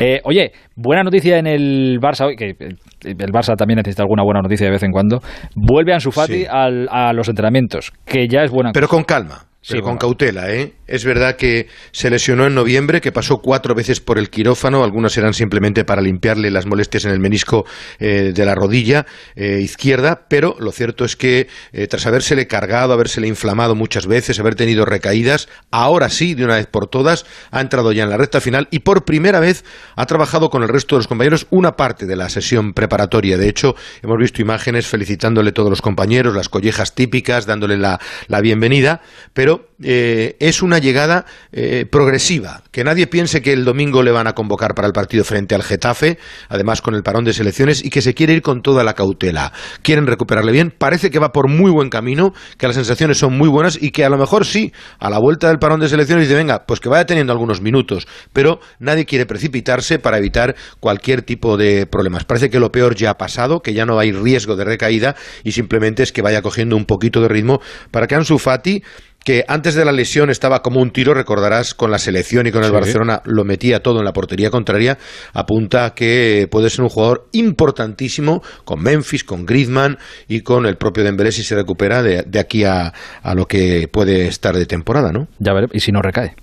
Eh, oye, buena noticia en el Barça hoy, que el, el Barça también necesita alguna buena noticia de vez en cuando. Vuelve Ansu Fati Sí. al- a los entrenamientos, que ya es buena Pero cosa. con calma, Sí, pero con bueno. cautela, ¿eh? Es verdad que se lesionó en noviembre, que pasó cuatro veces por el quirófano, algunas eran simplemente para limpiarle las molestias en el menisco eh, de la rodilla eh, izquierda, pero lo cierto es que eh, tras habérsele cargado, habérsele inflamado muchas veces, haber tenido recaídas, ahora sí, de una vez por todas, ha entrado ya en la recta final y por primera vez ha trabajado con el resto de los compañeros una parte de la sesión preparatoria. De hecho, hemos visto imágenes felicitándole a todos los compañeros, las collejas típicas, dándole la, la bienvenida, pero eh, es una llegada eh, progresiva. Que nadie piense que el domingo le van a convocar para el partido frente al Getafe, además con el parón de selecciones, y que se quiere ir con toda la cautela. Quieren recuperarle bien. Parece que va por muy buen camino, que las sensaciones son muy buenas y que a lo mejor sí, a la vuelta del parón de selecciones dice, venga, pues que vaya teniendo algunos minutos. Pero nadie quiere precipitarse para evitar cualquier tipo de problemas. Parece que lo peor ya ha pasado, que ya no hay riesgo de recaída y simplemente es que vaya cogiendo un poquito de ritmo para que Ansu Fati que antes de la lesión estaba como un tiro, recordarás, con la selección y con el Sí. Barcelona, lo metía todo en la portería contraria, apunta a que puede ser un jugador importantísimo con Memphis, con Griezmann y con el propio Dembélé si se recupera de, de aquí a, a lo que puede estar de temporada, ¿no? Ya veremos, y si no recae.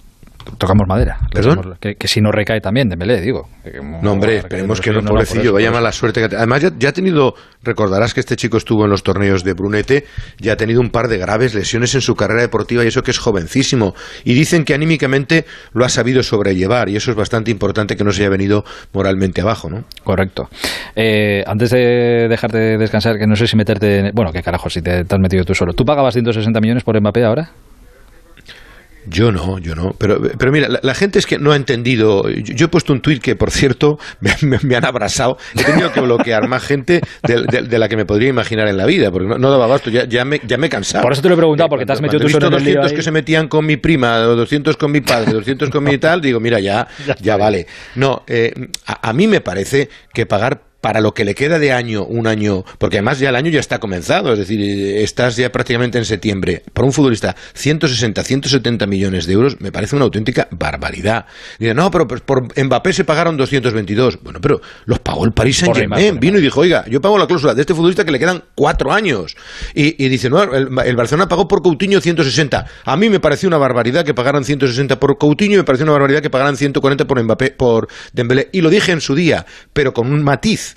Tocamos madera. ¿Perdón? Que, que si no recae también, Dembélé, digo. Que No, hombre, esperemos que no, pobrecillo, vaya mala suerte. que ha- Además, ya, ya ha tenido, recordarás que este chico estuvo en los torneos de Brunete, ya ha tenido un par de graves lesiones en su carrera deportiva y eso que es jovencísimo. Y dicen que anímicamente lo ha sabido sobrellevar y eso es bastante importante que no se haya venido moralmente abajo, ¿no? Correcto. Eh, antes de dejarte descansar, que no sé si meterte. en- Bueno, qué carajo, si te, te has metido tú solo. ¿Tú pagabas 160 millones por Mbappé ahora? Yo no, yo no. Pero, pero mira, la, la gente es que no ha entendido. Yo, yo he puesto un tuit que, por cierto, me, me- me han abrazado. He tenido que bloquear más gente de, de- de la que me podría imaginar en la vida, porque no, no daba abasto. Ya, ya, me, ya me he cansado. Por eso te lo he preguntado, porque te has Cuando metido tú visto solo en el lío 200 ahí. que se metían con mi prima, o 200 con mi padre, 200 con mi tal, digo, mira, ya, ya vale. No, eh, a, a mí me parece que pagar para lo que le queda de año, un año, porque además ya el año ya está comenzado, es decir, estás ya prácticamente en septiembre. Por un futbolista, 160, 170 millones de euros me parece una auténtica barbaridad. Dice, no, pero pues, por Mbappé se pagaron 222. Bueno, pero los pagó el Paris Saint Germain. Vino y dijo, oiga, yo pago la cláusula de este futbolista que le quedan cuatro años. Y, y dice, no, el, el Barcelona pagó por Coutinho 160. A mí me pareció una barbaridad que pagaran 160 por Coutinho y me pareció una barbaridad que pagaran 140 por Mbappé, por Dembélé. Y lo dije en su día, pero con un matiz.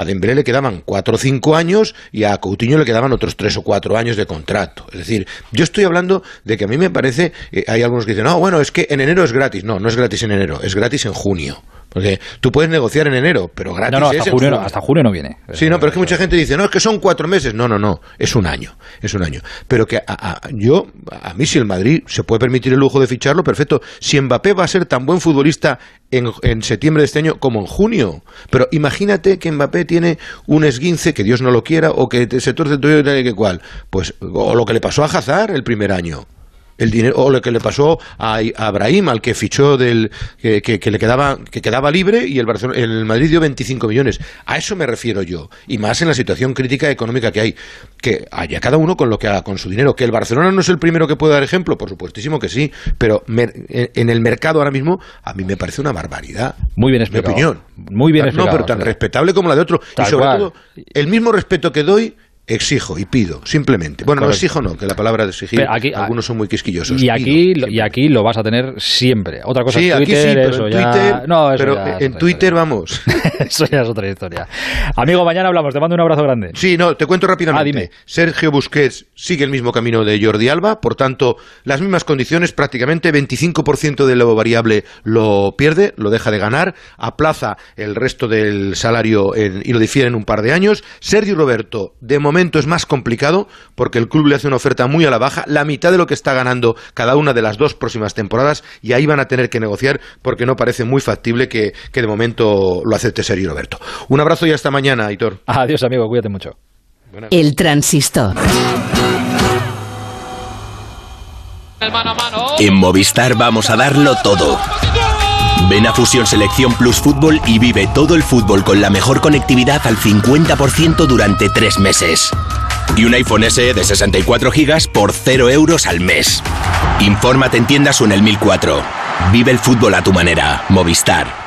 A Dembélé le quedaban cuatro o cinco años y a Coutinho le quedaban otros tres o cuatro años de contrato. Es decir, yo estoy hablando de que a mí me parece, eh, hay algunos que dicen, no, bueno, es que en enero es gratis. No, no es gratis en enero, es gratis en junio. Porque tú puedes negociar en enero, pero gratis No, no, es hasta en junio, no, hasta junio no viene. Sí, no, pero es que mucha gente dice, no, es que son cuatro meses. No, no, no, es un año, es un año. Pero que a, a- yo, a mí si el Madrid se puede permitir el lujo de ficharlo, perfecto. Si Mbappé va a ser tan buen futbolista en, en septiembre de este año como en junio. Pero imagínate que Mbappé tiene un esguince, que Dios no lo quiera, o que se torce el tobillo y que cual. Pues, o lo que le pasó a Hazard el primer año el dinero o lo que le pasó a, a Abrahim al que fichó del que, que- que le quedaba que quedaba libre y el Barcelona, el Madrid dio 25 millones a eso me refiero yo y más en la situación crítica económica que hay que haya cada uno con lo que haga con su dinero que el Barcelona no es el primero que puede dar ejemplo por supuestísimo que sí pero en, el mercado ahora mismo a mí me parece una barbaridad Muy bien mi explicado. opinión Muy bien no explicado. pero tan respetable como la de otro Tal y sobre cual. todo el mismo respeto que doy exijo y pido simplemente bueno no Correcto. exijo no que la palabra de exigir aquí- algunos son muy quisquillosos Y aquí, lo- y aquí lo vas a tener siempre. Otra cosa Sí, es aquí Twitter, sí, pero eso en ya... Twitter, no, eso pero ya es en otra Twitter vamos. Eso ya es otra historia. Amigo, mañana hablamos. Te mando un abrazo grande. Sí, no, te cuento rápidamente. Ah, dime. Sergio Busquets sigue el mismo camino de Jordi Alba, por tanto, las mismas condiciones, prácticamente 25% de lo variable lo pierde, lo deja de ganar, aplaza el resto del salario en- y lo difiere en un par de años. Sergio Roberto, de momento es más complicado porque el club le hace una oferta muy a la baja, la mitad de lo que está ganando cada una de las dos próximas temporadas y ahí van a tener que negociar porque no parece muy factible que, que de momento lo acepte Sergio Roberto. Un abrazo y hasta mañana, Aitor. Adiós, amigo. Cuídate mucho. El transistor. En Movistar vamos a darlo todo. Ven a Fusión Selección Plus Fútbol y vive todo el fútbol con la mejor conectividad al 50% durante tres meses. Y un iPhone SE de 64 GB por 0 euros al mes. Infórmate en tiendas o en el 1004. Vive el fútbol a tu manera. Movistar.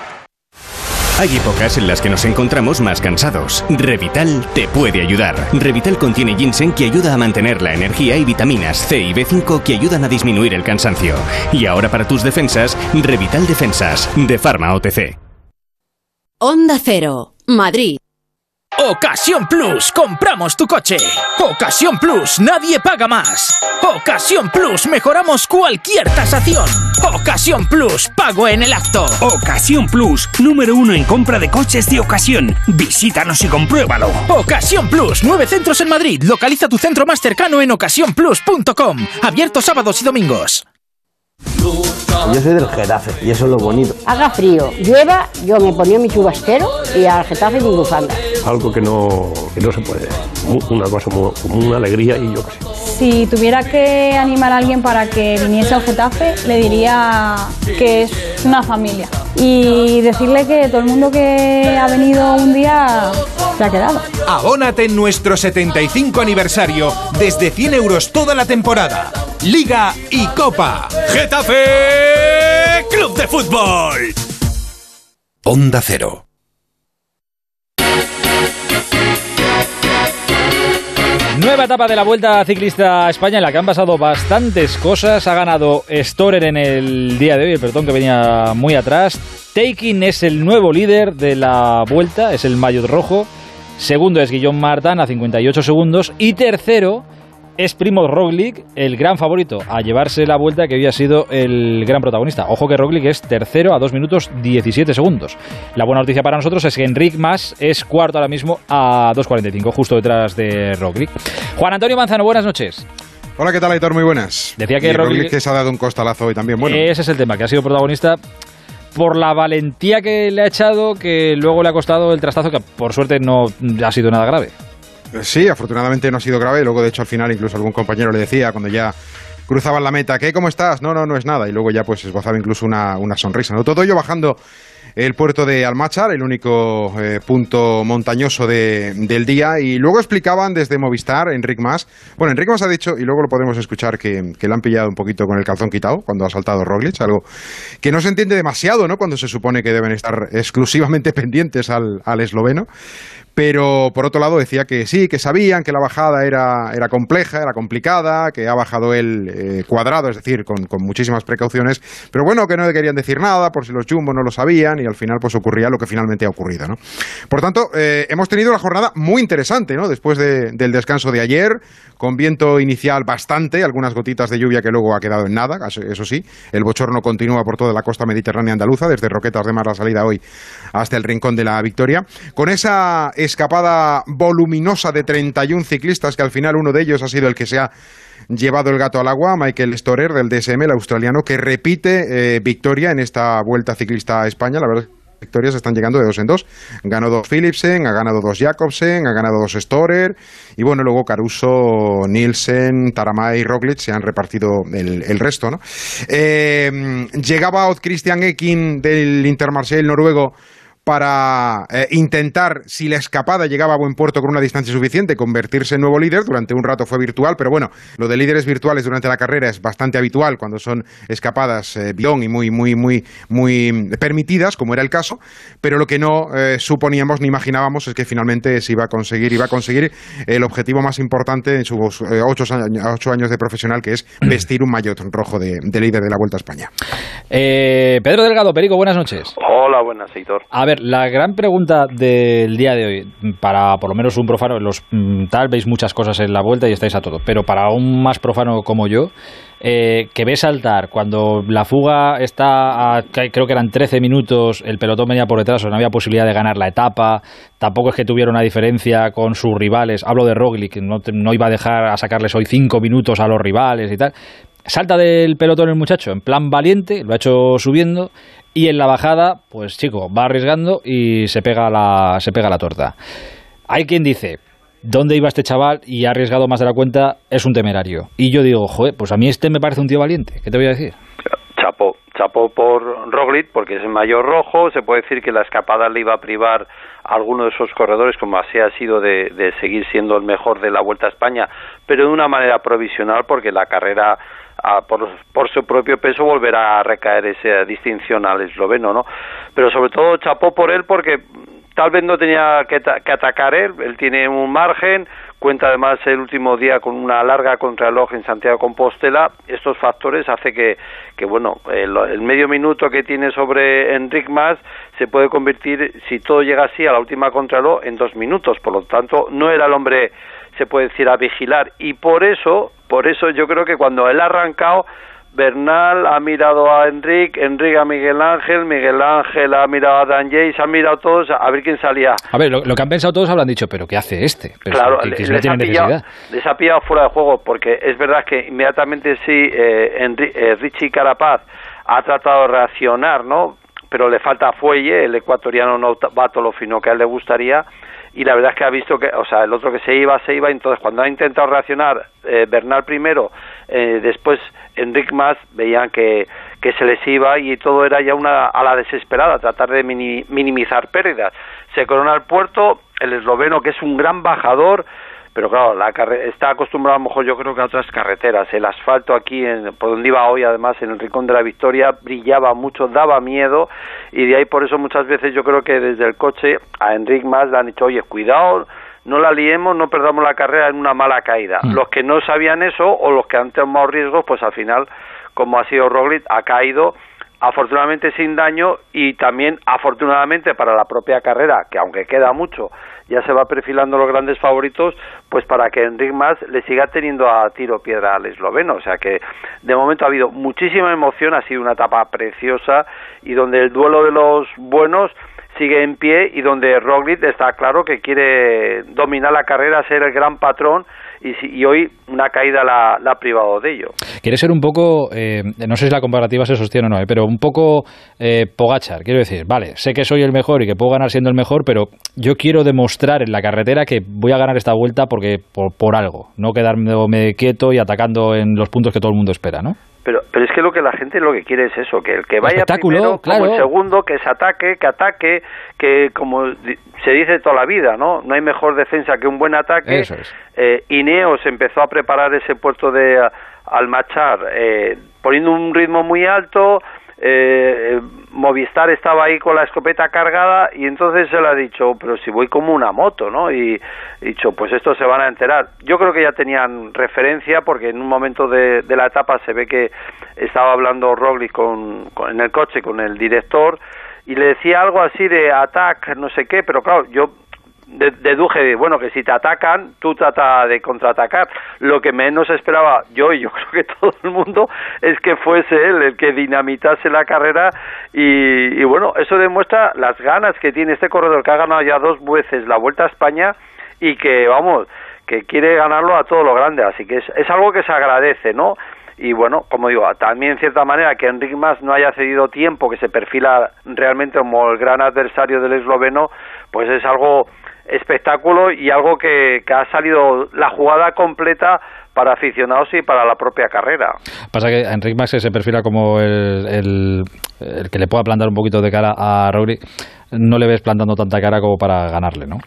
Hay épocas en las que nos encontramos más cansados. Revital te puede ayudar. Revital contiene ginseng que ayuda a mantener la energía y vitaminas C y B5 que ayudan a disminuir el cansancio. Y ahora para tus defensas, Revital Defensas, de Pharma OTC. Onda Cero, Madrid. Ocasión Plus, compramos tu coche. Ocasión Plus, nadie paga más. Ocasión Plus, mejoramos cualquier tasación. Ocasión Plus, pago en el acto. Ocasión Plus, número uno en compra de coches de ocasión. Visítanos y compruébalo. Ocasión Plus, nueve centros en Madrid. Localiza tu centro más cercano en ocasiónplus.com. Abierto sábados y domingos. Yo soy del Getafe y eso es lo bonito. Haga frío, llueva, yo me ponía mi chubasquero y al Getafe mi bufanda. Algo que no, que no se puede. Una cosa muy- como una alegría y yo qué sé. Si tuviera que animar a alguien para que viniese al Getafe, le diría que es una familia. Y decirle que todo el mundo que ha venido un día se ha quedado. Abónate en nuestro 75 aniversario desde 100 euros toda la temporada. Liga y Copa. Getafe Club de Fútbol. Onda Cero. Nueva etapa de la Vuelta Ciclista a España en la que han pasado bastantes cosas. Ha ganado Storer en el día de hoy, el pelotón que venía muy atrás. Taking es el nuevo líder de la Vuelta, es el maillot rojo. Segundo es Guillaume Martin a 58 segundos. Y tercero es Primo Roglic, el gran favorito a llevarse la Vuelta que había sido el gran protagonista. Ojo que Roglic es tercero a 2 minutos 17 segundos. La buena noticia para nosotros es que Enric Mas es cuarto ahora mismo a 2.45, justo detrás de Roglic. Juan Antonio Manzano, buenas noches. Hola, ¿qué tal, Aitor? Muy buenas. Decía que Y Roglic- que se ha dado un costalazo hoy también. Bueno, Ese es el tema, que ha sido protagonista por la valentía que le ha echado, que luego le ha costado el trastazo, que por suerte no ha sido nada grave. Sí, afortunadamente no ha sido grave. Luego, de hecho, al final incluso algún compañero le decía cuando ya cruzaban la meta, ¿qué? ¿Cómo estás? No, no, no es nada. Y luego ya pues esbozaba incluso una, una sonrisa. ¿no? Todo ello bajando el puerto de Almachar, el único eh, punto montañoso de- del día. Y luego explicaban desde Movistar, Enric Mas. Bueno, Enric Mas ha dicho, y luego lo podemos escuchar, que, que le han pillado un poquito con el calzón quitado cuando ha saltado Roglic, algo que no se entiende demasiado, ¿no? Cuando se supone que deben estar exclusivamente pendientes al, al esloveno. Pero por otro lado decía que sí, que sabían que la bajada era, era compleja, era complicada, que ha bajado el eh, cuadrado, es decir, con, con muchísimas precauciones, pero bueno, que no le querían decir nada por si los Jumbo no lo sabían y al final pues ocurría lo que finalmente ha ocurrido, ¿no? Por tanto, eh, hemos tenido una jornada muy interesante, ¿no? Después de- del descanso de ayer, con viento inicial bastante, algunas gotitas de lluvia que luego ha quedado en nada, eso sí, el bochorno continúa por toda la costa mediterránea andaluza, desde Roquetas de Mar la salida hoy hasta el Rincón de la Victoria, con esa escapada voluminosa de 31 ciclistas que al final uno de ellos ha sido el que se ha llevado el gato al agua, Michael Storer del DSM, el australiano, que repite eh, victoria en esta vuelta ciclista a España, la verdad victorias están llegando de dos en dos. Ganó dos Philipsen, ha ganado dos Jacobsen, ha ganado dos Storer y bueno, luego Caruso, Nielsen, Taramay y Roglic se han repartido el, resto, ¿no? Eh, llegaba Odd Christian Ekin del Intermarché el noruego para eh, intentar, si la escapada llegaba a buen puerto con una distancia suficiente, convertirse en nuevo líder. Durante un rato fue virtual, pero bueno, lo de líderes virtuales durante la carrera es bastante habitual cuando son escapadas eh, bidón y muy, muy, muy, muy permitidas, como era el caso. Pero lo que no eh, suponíamos ni imaginábamos es que finalmente se iba a conseguir, iba a conseguir el objetivo más importante en sus eh, ocho, años, ocho años de profesional, que es vestir un maillot rojo de, de líder de la Vuelta a España. Eh, Pedro Delgado, Perico, buenas noches. Hola, buenas, Heitor. A ver, la gran pregunta del día de hoy, para por lo menos un profano, los mm, tal veis muchas cosas en la vuelta y estáis a todo, pero para un más profano como yo, eh, que ve saltar cuando la fuga está a, creo que eran 13 minutos, el pelotón venía por detrás, o no había posibilidad de ganar la etapa, tampoco es que tuviera una diferencia con sus rivales, hablo de Roglic, no, no iba a dejar a sacarles hoy 5 minutos a los rivales y tal. Salta del pelotón el muchacho en plan valiente, lo ha hecho subiendo y en la bajada, pues chico, va arriesgando y se pega la, se pega la torta. Hay quien dice, ¿dónde iba este chaval? Y ha arriesgado más de la cuenta, es un temerario. Y yo digo, joder, pues a mí este me parece un tío valiente. ¿Qué te voy a decir? Chapo, chapo por Roglic porque es el mayor rojo, se puede decir que la escapada le iba a privar a alguno de esos corredores como así ha sido de, de seguir siendo el mejor de la Vuelta a España, pero de una manera provisional porque la carrera a- por, por su propio peso volverá a recaer esa distinción al esloveno, ¿no? Pero sobre todo chapó por él porque tal vez no tenía que, que atacar él, él tiene un margen, cuenta además el último día con una larga contrarreloj en Santiago Compostela, estos factores hace que, bueno, el, el medio minuto que tiene sobre Enric Mas se puede convertir, si todo llega así a la última contrarreloj, en dos minutos, por lo tanto no era el hombre se puede decir a vigilar. Y por eso, por eso yo creo que cuando él ha arrancado Bernal ha mirado a Enric, Enric a Miguel Ángel, Miguel Ángel ha mirado a Dan Jace, han mirado todos a ver quién salía. A ver, lo, lo que han pensado todos habrán dicho, pero ¿qué hace este? Pero claro, que, que no les, ha pillado, necesidad. les ha pillado fuera de juego porque es verdad que inmediatamente sí, eh, eh, Richie Carapaz ha tratado de reaccionar, ¿no? Pero le falta fuelle, el ecuatoriano no va todo lo fino que a él le gustaría y la verdad es que ha visto que, o sea, el otro que se iba, se iba, entonces cuando ha intentado reaccionar eh, Bernal primero, eh, después Enric Mas, veían que, que se les iba y todo era ya una a la desesperada, tratar de mini- minimizar pérdidas. Se corona el puerto, el esloveno que es un gran bajador, pero claro, la carre- está acostumbrado a lo mejor yo creo que a otras carreteras. El asfalto aquí, en, por donde iba hoy, además en el Rincón de la Victoria, brillaba mucho, daba miedo y de ahí por eso muchas veces yo creo que desde el coche a Enric Mas le han dicho, oye, cuidado, no la liemos, no perdamos la carrera en una mala caída. Mm. Los que no sabían eso o los que han tomado riesgos, pues al final, como ha sido Roglic, ha caído afortunadamente sin daño y también afortunadamente para la propia carrera, que aunque queda mucho, ya se va perfilando los grandes favoritos, pues para que Enric Mas le siga teniendo a tiro piedra al esloveno. O sea que de momento ha habido muchísima emoción, ha sido una etapa preciosa y donde el duelo de los buenos sigue en pie y donde Roglic está claro que quiere dominar la carrera, ser el gran patrón y, si- y hoy una caída la, ha privado de ello. Quiere ser un poco, eh, no sé si la comparativa se sostiene o no, eh, pero un poco eh, Pogachar. Quiero decir, vale, sé que soy el mejor y que puedo ganar siendo el mejor, pero yo quiero demostrar en la carretera que voy a ganar esta vuelta porque por, por algo, no quedarme quieto y atacando en los puntos que todo el mundo espera, ¿no? Pero, pero es que lo que la gente lo que quiere es eso, que el que vaya primero como claro. el segundo, que se ataque, que ataque, que como se dice toda la vida, ¿no? No hay mejor defensa que un buen ataque. Eso es. Eh, Ineos empezó a preparar ese puerto de Almachar eh, poniendo un ritmo muy alto. Eh, Movistar estaba ahí con la escopeta cargada y entonces él ha dicho, pero si voy como una moto, ¿no? Y dicho, pues esto se van a enterar. Yo creo que ya tenían referencia porque en un momento de, de la etapa se ve que estaba hablando Roglic con, en el coche con el director y le decía algo así de attack, no sé qué, pero claro, yo deduje, bueno, que si te atacan, tú trata de contraatacar. Lo que menos esperaba yo, y yo creo que todo el mundo, es que fuese él el que dinamitase la carrera. Y, y bueno, eso demuestra las ganas que tiene este corredor que ha ganado ya dos veces la Vuelta a España y que, vamos, que quiere ganarlo a todo lo grande. Así que es, es algo que se agradece, ¿no? y bueno, como digo, también en cierta manera que Enric Mas no haya cedido tiempo, que se perfila realmente como el gran adversario del esloveno, pues es algo espectáculo y algo que, que ha salido la jugada completa para aficionados y para la propia carrera. Pasa que Enric Max se perfila como el, el- el que le pueda plantar un poquito de cara a Roglic. No le ves plantando tanta cara como para ganarle, ¿no?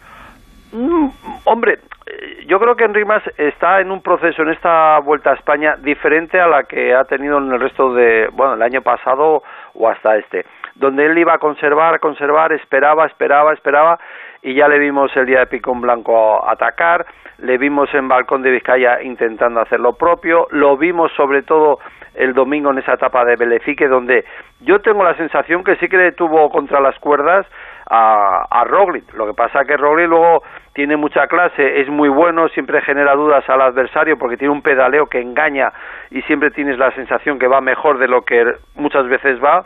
Mm, hombre, eh, yo creo que Enric Mas está en un proceso en esta vuelta a España diferente a la que ha tenido en el resto de, bueno, el año pasado o hasta este, donde él iba a conservar, conservar, esperaba, esperaba, esperaba y ya le vimos el día de Picón Blanco atacar, le vimos en Balcón de Vizcaya intentando hacer lo propio, lo vimos sobre todo el domingo en esa etapa de Belefique donde yo tengo la sensación que sí que le tuvo contra las cuerdas a, a Roglic. Lo que pasa que Roglic luego tiene mucha clase, es muy bueno, siempre genera dudas al adversario porque tiene un pedaleo que engaña y siempre tienes la sensación que va mejor de lo que muchas veces va.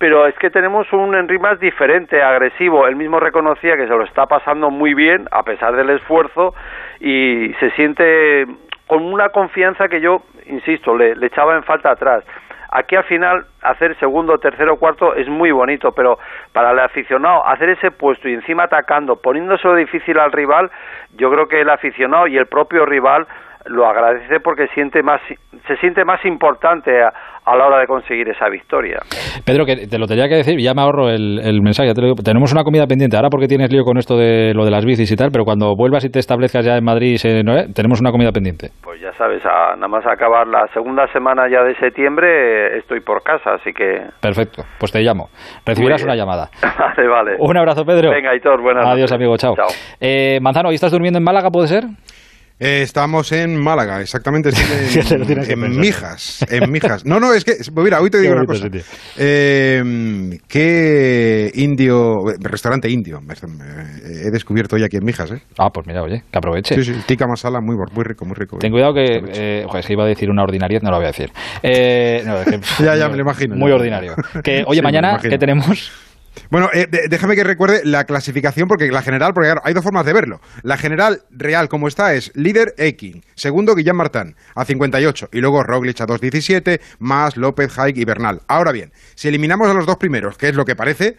Pero es que tenemos un Henry más diferente, agresivo. Él mismo reconocía que se lo está pasando muy bien a pesar del esfuerzo y se siente con una confianza que yo, insisto, le, echaba en falta atrás. Aquí al final hacer segundo, tercero, cuarto es muy bonito, pero para el aficionado hacer ese puesto y encima atacando, poniéndoselo difícil al rival, yo creo que el aficionado y el propio rival lo agradece porque siente más, se siente más importante a la hora de conseguir esa victoria. Pedro, que te lo tenía que decir, ya me ahorro el, el mensaje. te lo digo. tenemos una comida pendiente ahora porque tienes lío con esto de lo de las bicis y tal, pero cuando vuelvas y te establezcas ya en Madrid, se- ¿no, eh? tenemos una comida pendiente. Pues ya sabes, a, nada más acabar la segunda semana ya de septiembre eh, estoy por casa, así que... Perfecto, pues te llamo. Recibirás una llamada. vale, vale. Un abrazo, Pedro. Venga, Hitor, buenas Adiós, noches. amigo, chao. Chao. Eh, Manzano, ¿y estás durmiendo en Málaga, puede ser? Eh, estamos en Málaga, exactamente. en, en. Mijas, en Mijas. No, no, es que, pues mira, hoy te digo Qué una cosa. Eh, ¿Qué indio, restaurante indio, me- he descubierto hoy aquí en Mijas, ¿eh? Ah, pues mira, oye, que aproveche. Sí, sí, tikka masala, muy, muy rico, muy rico. Ten cuidado que, eh, es que iba a decir una ordinariedad, no lo voy a decir. Eh, no, es que- Ya, ya, me lo imagino. Muy ya. ordinario. Que, oye, Sí, mañana. ¿qué tenemos? Bueno, eh, déjame que recuerde la clasificación, porque la general, porque hay dos formas de verlo. La general real, como está, es líder Ekin, segundo Guillán Martán, a 58, y luego Roglic a 2.17, más López, Haig y Bernal. Ahora bien, si eliminamos a los dos primeros, que es lo que parece,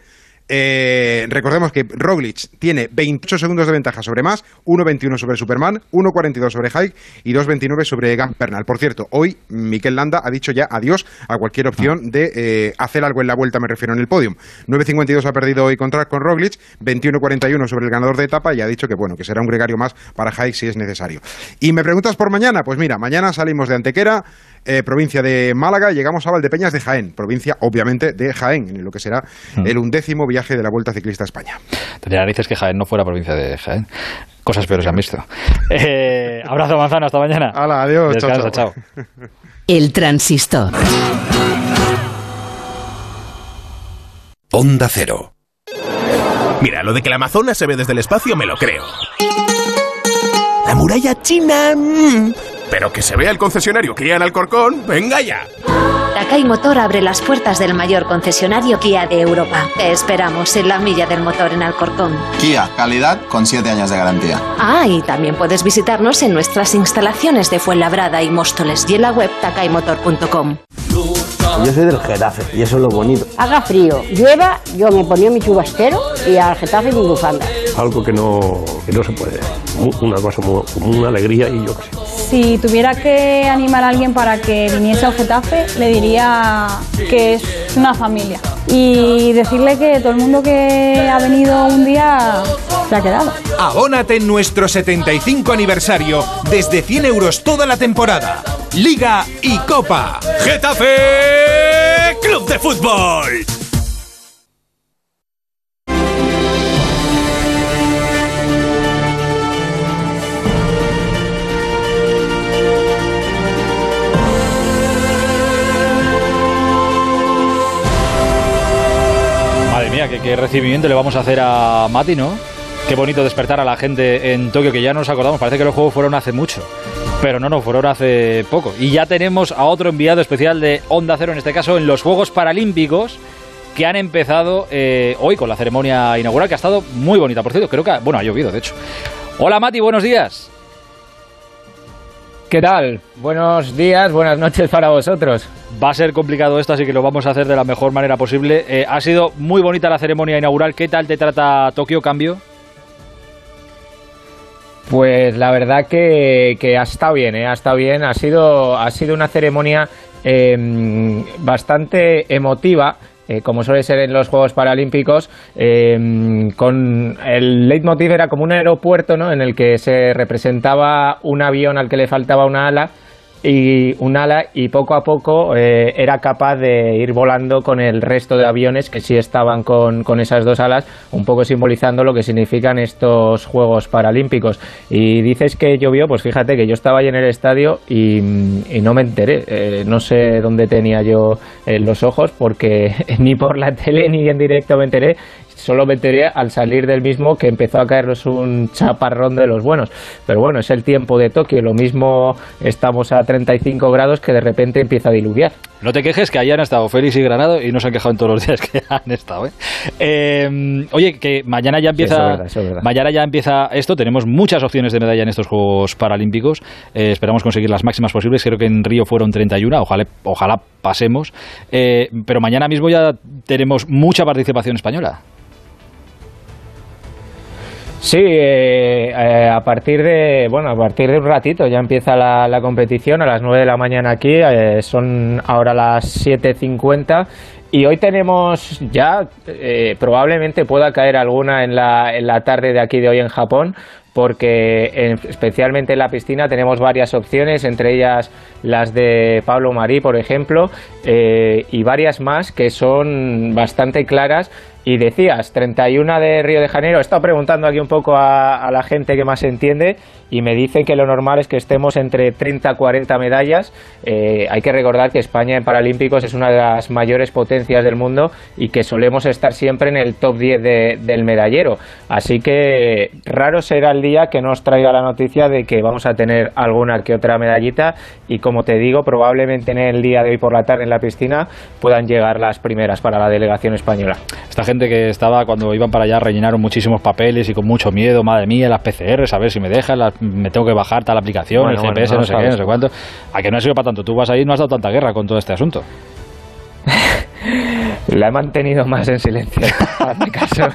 eh, recordemos que Roglic tiene 28 segundos de ventaja sobre más, 1.21 sobre Superman, 1.42 sobre Haig y 2.29 sobre Egan Bernal. Por cierto, hoy Miquel Landa ha dicho ya adiós a cualquier opción de eh, hacer algo en la vuelta, me refiero en el podium. 9.52 ha perdido hoy contra con Roglic, 21.41 sobre el ganador de etapa y ha dicho que bueno, que será un gregario más para Haig si es necesario. Y me preguntas por mañana, pues mira, mañana salimos de Antequera, eh, provincia de Málaga, y llegamos a Valdepeñas de Jaén, provincia obviamente de Jaén, en lo que será el undécimo viaje de la Vuelta Ciclista a España. Tendría narices que Jaén no fuera provincia de Jaén. Cosas peores se han visto. Eh, abrazo, Manzano, hasta mañana. Hala, adiós, chao, Descansa, chao. chao. El transistor. Onda Cero. Mira, lo de que la Amazonas se ve desde el espacio me lo creo. La muralla china... mm. Pero que se vea el concesionario Kia en Alcorcón, venga ya. Takai Motor abre las puertas del mayor concesionario Kia de Europa. Te esperamos en la milla del motor en Alcorcón. Kia, calidad con 7 años de garantía. Ah, y también puedes visitarnos en nuestras instalaciones de Fuenlabrada y Móstoles y en la web takaimotor.com. Yo soy del Getafe y eso es lo bonito. Haga frío, llueva, yo me ponía mi chubasquero y al Getafe mi bufanda. Algo que no, que no se puede. Una cosa una alegría y yo qué sé. Si tuviera que animar a alguien para que viniese al Getafe, le diría que es una familia. Y decirle que todo el mundo que ha venido un día se ha quedado. Abónate en nuestro 75 aniversario desde 100 euros toda la temporada. Liga y Copa. Getafe Club de Fútbol. Mía, qué, qué recibimiento le vamos a hacer a Mati, ¿no? Qué bonito despertar a la gente en Tokio, que ya nos acordamos, parece que los juegos fueron hace mucho. Pero no, no, fueron hace poco. Y ya tenemos a otro enviado especial de Onda Cero, en este caso en los Juegos Paralímpicos, que han empezado eh, hoy con la ceremonia inaugural, que ha estado muy bonita, por cierto. Creo que, ha- bueno, ha llovido, de hecho. Hola Mati, buenos días. ¿Qué tal? Buenos días, buenas noches para vosotros. Va a ser complicado esto, así que lo vamos a hacer de la mejor manera posible. Eh, ha sido muy bonita la ceremonia inaugural. ¿Qué tal te trata Tokio, cambio? Pues la verdad que, que ha estado bien, ¿eh? ha estado bien. Ha sido, ha sido una ceremonia eh, bastante emotiva. Eh, como suele ser en los Juegos Paralímpicos, eh, con el leitmotiv era como un aeropuerto ¿no? en el que se representaba un avión al que le faltaba una ala y un ala y poco a poco eh, era capaz de ir volando con el resto de aviones que sí estaban con, con esas dos alas, un poco simbolizando lo que significan estos Juegos Paralímpicos. Y dices que llovió, pues fíjate que yo estaba ahí en el estadio y, no me enteré, Eh, no sé dónde tenía yo eh, los ojos porque ni por la tele ni en directo me enteré. Solo me enteré al salir del mismo que empezó a caernos un chaparrón de los buenos. Pero bueno, es el tiempo de Tokio. Lo mismo estamos a 35 grados que de repente empieza a diluviar. No te quejes que ahí han estado Félix y Granado y no se han quejado en todos los días que han estado. ¿eh? Eh, oye, que mañana ya empieza. eso es verdad, eso es verdad. Mañana ya empieza esto. Tenemos muchas opciones de medalla en estos Juegos Paralímpicos. Eh, esperamos conseguir las máximas posibles. Creo que en Río fueron 31. Ojalá, ojalá pasemos. Eh, pero mañana mismo ya tenemos mucha participación española. Sí, eh, eh, a partir de bueno, a partir de un ratito ya empieza la, la competición a las 9 de la mañana aquí, eh, son ahora las 7.50 y hoy tenemos ya, eh, probablemente pueda caer alguna en la, en la tarde de aquí de hoy en Japón, porque en- especialmente en la piscina tenemos varias opciones, entre ellas las de Pablo Marí, por ejemplo, eh, y varias más que son bastante claras. Y decías, 31 de Río de Janeiro, he estado preguntando aquí un poco a, a la gente que más entiende y me dicen que lo normal es que estemos entre 30 a 40 medallas. Eh, hay que recordar que España en Paralímpicos es una de las mayores potencias del mundo y que solemos estar siempre en el top 10 de- del medallero. Así que raro será el día que no os traiga la noticia de que vamos a tener alguna que otra medallita y como te digo, probablemente en el día de hoy por la tarde en la piscina puedan llegar las primeras para la delegación española. Esta gente que estaba cuando iban para allá rellenaron muchísimos papeles y con mucho miedo, madre mía, las PCRs, a ver si me dejan, las- me tengo que bajar tal aplicación, Bueno, el bueno, GPS, no no sé qué, no sé cuánto. A que no ha sido para tanto, tú vas ahí y no has dado tanta guerra con todo este asunto. La he mantenido más en silencio. Hazme caso,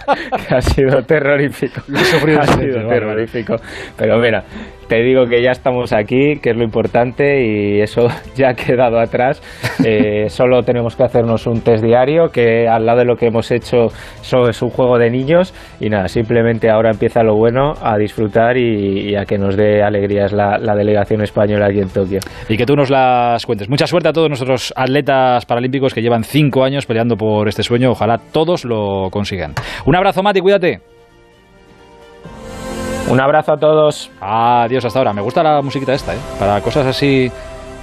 que ha sido terrorífico. Lo he sufrido ha en sido terrorífico. Pero mira, te digo que ya estamos aquí, que es lo importante y eso ya ha quedado atrás. Eh, solo tenemos que hacernos un test diario, que al lado de lo que hemos hecho eso es un juego de niños y nada, simplemente ahora empieza lo bueno, a disfrutar y, y a que nos dé alegrías la, la delegación española aquí en Tokio. Y que tú nos las cuentes. Mucha suerte a todos nuestros atletas paralímpicos que llevan cinco años peleando por este sueño. Ojalá todos lo consigan. Un abrazo, Mati, cuídate. Un abrazo a todos. Adiós hasta ahora. Me gusta la musiquita esta, ¿eh? Para cosas así.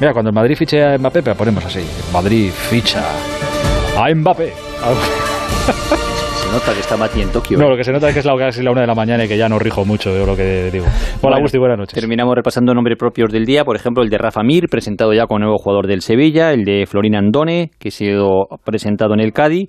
Mira, cuando el Madrid fiche a Mbappé, la ponemos así. Madrid ficha a Mbappé. nota que está Mati en Tokio. No, ¿eh? lo que se nota es que es la, casi la una de la mañana y que ya no rijo mucho de lo que digo. Hola, Bueno, buenas noches. Terminamos repasando nombres propios del día, por ejemplo el de Rafa Mir, presentado ya como nuevo jugador del Sevilla, el de Florín Andone, que ha sido presentado en el Cádiz,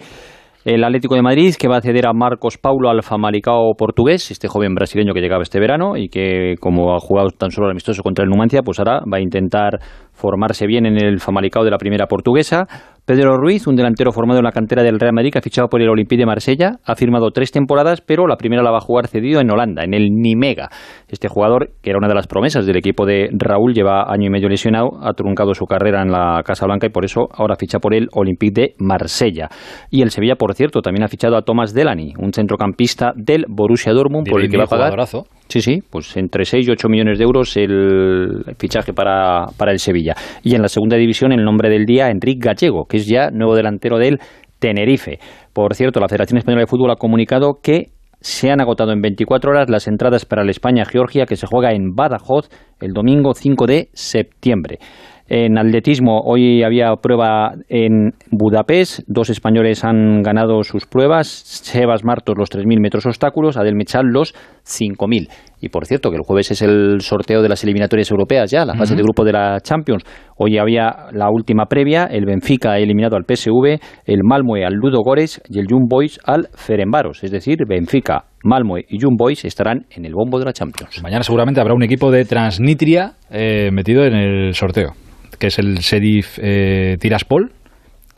el Atlético de Madrid, que va a ceder a Marcos Paulo al Famalicao portugués, este joven brasileño que llegaba este verano y que como ha jugado tan solo amistoso contra el Numancia, pues ahora va a intentar formarse bien en el Famalicao de la primera portuguesa. Pedro Ruiz, un delantero formado en la cantera del Real Madrid, que ha fichado por el Olympique de Marsella, ha firmado tres temporadas, pero la primera la va a jugar cedido en Holanda, en el Nimega. Este jugador, que era una de las promesas del equipo de Raúl, lleva año y medio lesionado, ha truncado su carrera en la Casa Blanca y por eso ahora ficha por el Olympique de Marsella. Y el Sevilla, por cierto, también ha fichado a Thomas Delaney, un centrocampista del Borussia Dortmund, por el que va a pagar Jugadorazo. Sí, sí, pues entre 6 y 8 millones de euros el fichaje para, para el Sevilla. Y en la segunda división, el nombre del día, Enrique Gallego, que es ya nuevo delantero del Tenerife. Por cierto, la Federación Española de Fútbol ha comunicado que se han agotado en 24 horas las entradas para el España-Georgia, que se juega en Badajoz el domingo 5 de septiembre. En atletismo, hoy había prueba en Budapest. Dos españoles han ganado sus pruebas. Sebas Martos los 3.000 metros obstáculos, Adel Mechal los 5.000. Y por cierto, que el jueves es el sorteo de las eliminatorias europeas ya, la fase de grupo de la Champions. Hoy había la última previa. El Benfica ha eliminado al PSV, el Malmö al Ludo Gores y el Young Boys al Ferenbaros. Es decir, Benfica, Malmö y Young Boys estarán en el bombo de la Champions. Mañana seguramente habrá un equipo de Transnistria eh, metido en el sorteo, que es el Serif eh, Tiraspol,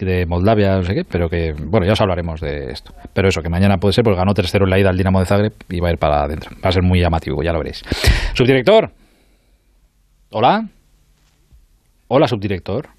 de Moldavia, no sé qué, pero que, bueno, ya os hablaremos de esto. Pero eso, que mañana puede ser, porque ganó 3-0 en la ida al Dinamo de Zagreb y va a ir para adentro. Va a ser muy llamativo, ya lo veréis. Subdirector. Hola. Hola, subdirector.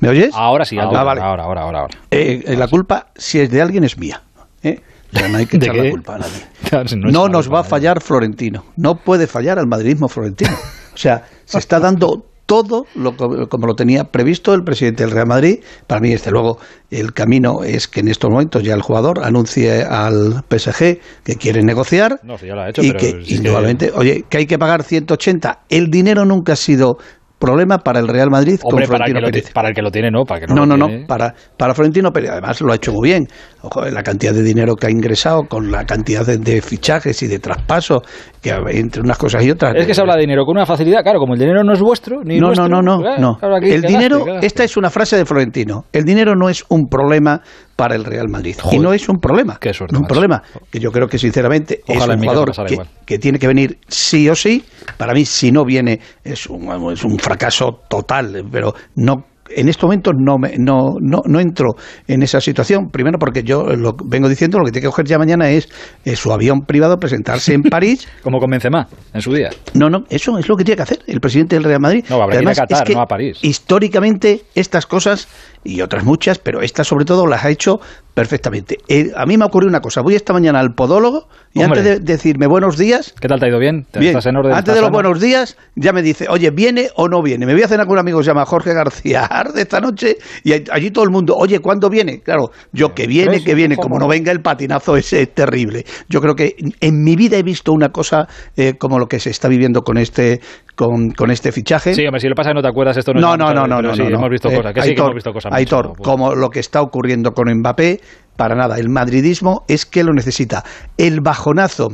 ¿Me oyes? Ahora sí, Ah, ahora, vale. ahora, ahora, ahora, ahora. Eh, eh, la culpa, si es de alguien, es mía. ¿eh? O sea, no hay que ¿De echar qué? la culpa a nadie. No No, nos va a fallar Florentino. No puede fallar al madridismo florentino. O sea, se está dando todo lo, co- como lo tenía previsto el presidente del Real Madrid. Para mí, desde luego, el camino es que en estos momentos ya el jugador anuncie al PSG que quiere negociar No, sí, ya lo ha hecho, y pero que si oye, que hay que pagar 180. El dinero nunca ha sido problema para el Real Madrid Hombre, con para Florentino lo, Pérez. para el que lo tiene, no, para el que no, No, lo no, tiene. no, para, para Florentino Pérez, además lo ha hecho muy bien. Ojo, la cantidad de dinero que ha ingresado, con la cantidad de, de fichajes y de traspasos, que entre unas cosas y otras. Es que se habla de dinero con una facilidad, claro, como el dinero no es vuestro, ni no, no, no, no, no. claro, El quedaste, dinero, quedaste. esta es una frase de Florentino. El dinero no es un problema para el Real Madrid. Y no es un problema. Qué suerte, un macho. problema. Que yo creo que sinceramente Ojalá es un jugador que, que tiene que venir sí o sí. Para mí, si no viene, es un, es un fracaso total. Pero no en este momento no, me, no, no, no entro en esa situación. Primero porque yo lo vengo diciendo, lo que tiene que coger ya mañana es eh, su avión privado, presentarse en París. Como con Benzema, en su día. No, no, eso es lo que tiene que hacer el presidente del Real Madrid. No, habrá que ir a Además, Qatar, es que no a París. Históricamente, estas cosas, y otras muchas, pero esta sobre todo las ha hecho perfectamente. Eh, a mí me ha ocurrido una cosa. Voy esta mañana al podólogo y Hombre. antes de decirme buenos días, ¿Qué tal te ha ido bien? ¿Te- Bien, ¿Estás en orden? antes ¿Estás de los sano? buenos días, ya me dice, oye, ¿viene o no viene? Me voy a cenar con un amigo que se llama Jorge García Arde esta noche y allí todo el mundo, oye, ¿cuándo viene? Claro, yo que viene, que viene, ¿cómo como no? no venga el patinazo ese es terrible. Yo creo que en mi vida he visto una cosa eh, como lo que se está viviendo con este con, con este fichaje. Sí, hombre, si lo pasa no te acuerdas, esto no, No, es no, no, no, no, sí, no, no. hemos visto Eh, cosas, que sí que Aitor, hemos visto cosas. Aitor, mucho. como lo que está ocurriendo con Mbappé, para nada. El madridismo es que lo necesita. El bajonazo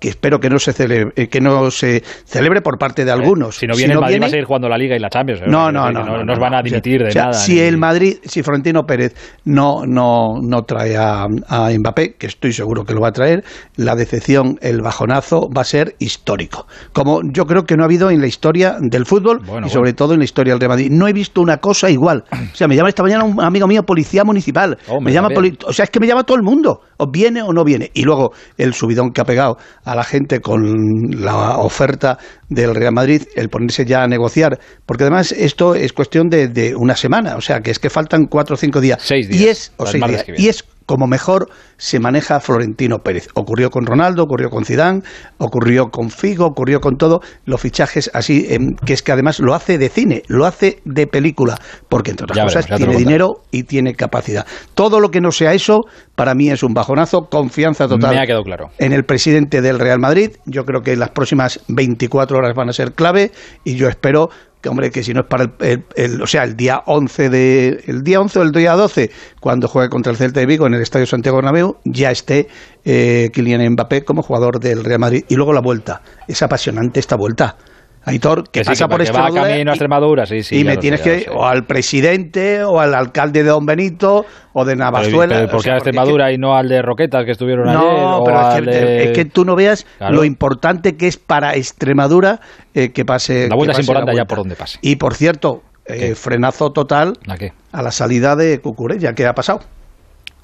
que espero que no se celebre, eh, que no se celebre por parte de algunos. Si no viene el Madrid va a seguir jugando la Liga y la Champions. ¿eh? no, no, no, no, nos no, van a no. dimitir de O sea, nada. Si ni- el Madrid, si Florentino Pérez no, no, no trae a, a Mbappé, que estoy seguro que lo va a traer, la decepción, el bajonazo va a ser histórico. Como yo creo que no ha habido en la historia del fútbol Bueno, y sobre todo en la historia del Real Madrid. No he visto una cosa igual. O sea, me llama esta mañana un amigo mío, policía municipal. Hombre, me llama poli- o sea, es que me llama todo el mundo. O viene o no viene. Y luego el subidón que ha pegado a la gente con la oferta del Real Madrid, el ponerse ya a negociar. Porque además esto es cuestión de, de una semana. O sea, que es que faltan cuatro o cinco días. Seis Y días, es, o seis días. Y es como mejor se maneja Florentino Pérez. Ocurrió con Ronaldo, ocurrió con Zidane, ocurrió con Figo, ocurrió con todo. Los fichajes así, em, que es que además lo hace de cine, lo hace de película. Porque entre otras Ya cosas veremos, tiene dinero y tiene capacidad. Todo lo que no sea eso, para mí es un bajonazo, confianza total. Me ha quedado claro. En el presidente del Real Madrid, yo creo que las próximas 24 horas van a ser clave y yo espero que hombre, que si no es para el, el- o sea, el día 11 de el día 11 o el día 12 cuando juegue contra el Celta de Vigo en el Estadio Santiago Bernabéu, ya esté eh, Kylian Mbappé como jugador del Real Madrid y luego la vuelta. Es apasionante esta vuelta. Aitor, que, Que sí, pasa que- por va Extremadura camino a y- Extremadura, sí, sí, y ya me tienes sé, ya que o al presidente o al alcalde de Don Benito o de Navazuela. pero o ¿Por qué sea, a porque es que- Extremadura y no al de Roquetas que estuvieron ayer? no, o pero es que, de- es que tú no veas Claro. lo importante que es para Extremadura eh, que pase. La vuelta es importante vuelta. por donde pase. Y por cierto, eh, frenazo total ¿A qué? a la salida de Cucurella, ¿qué ha pasado?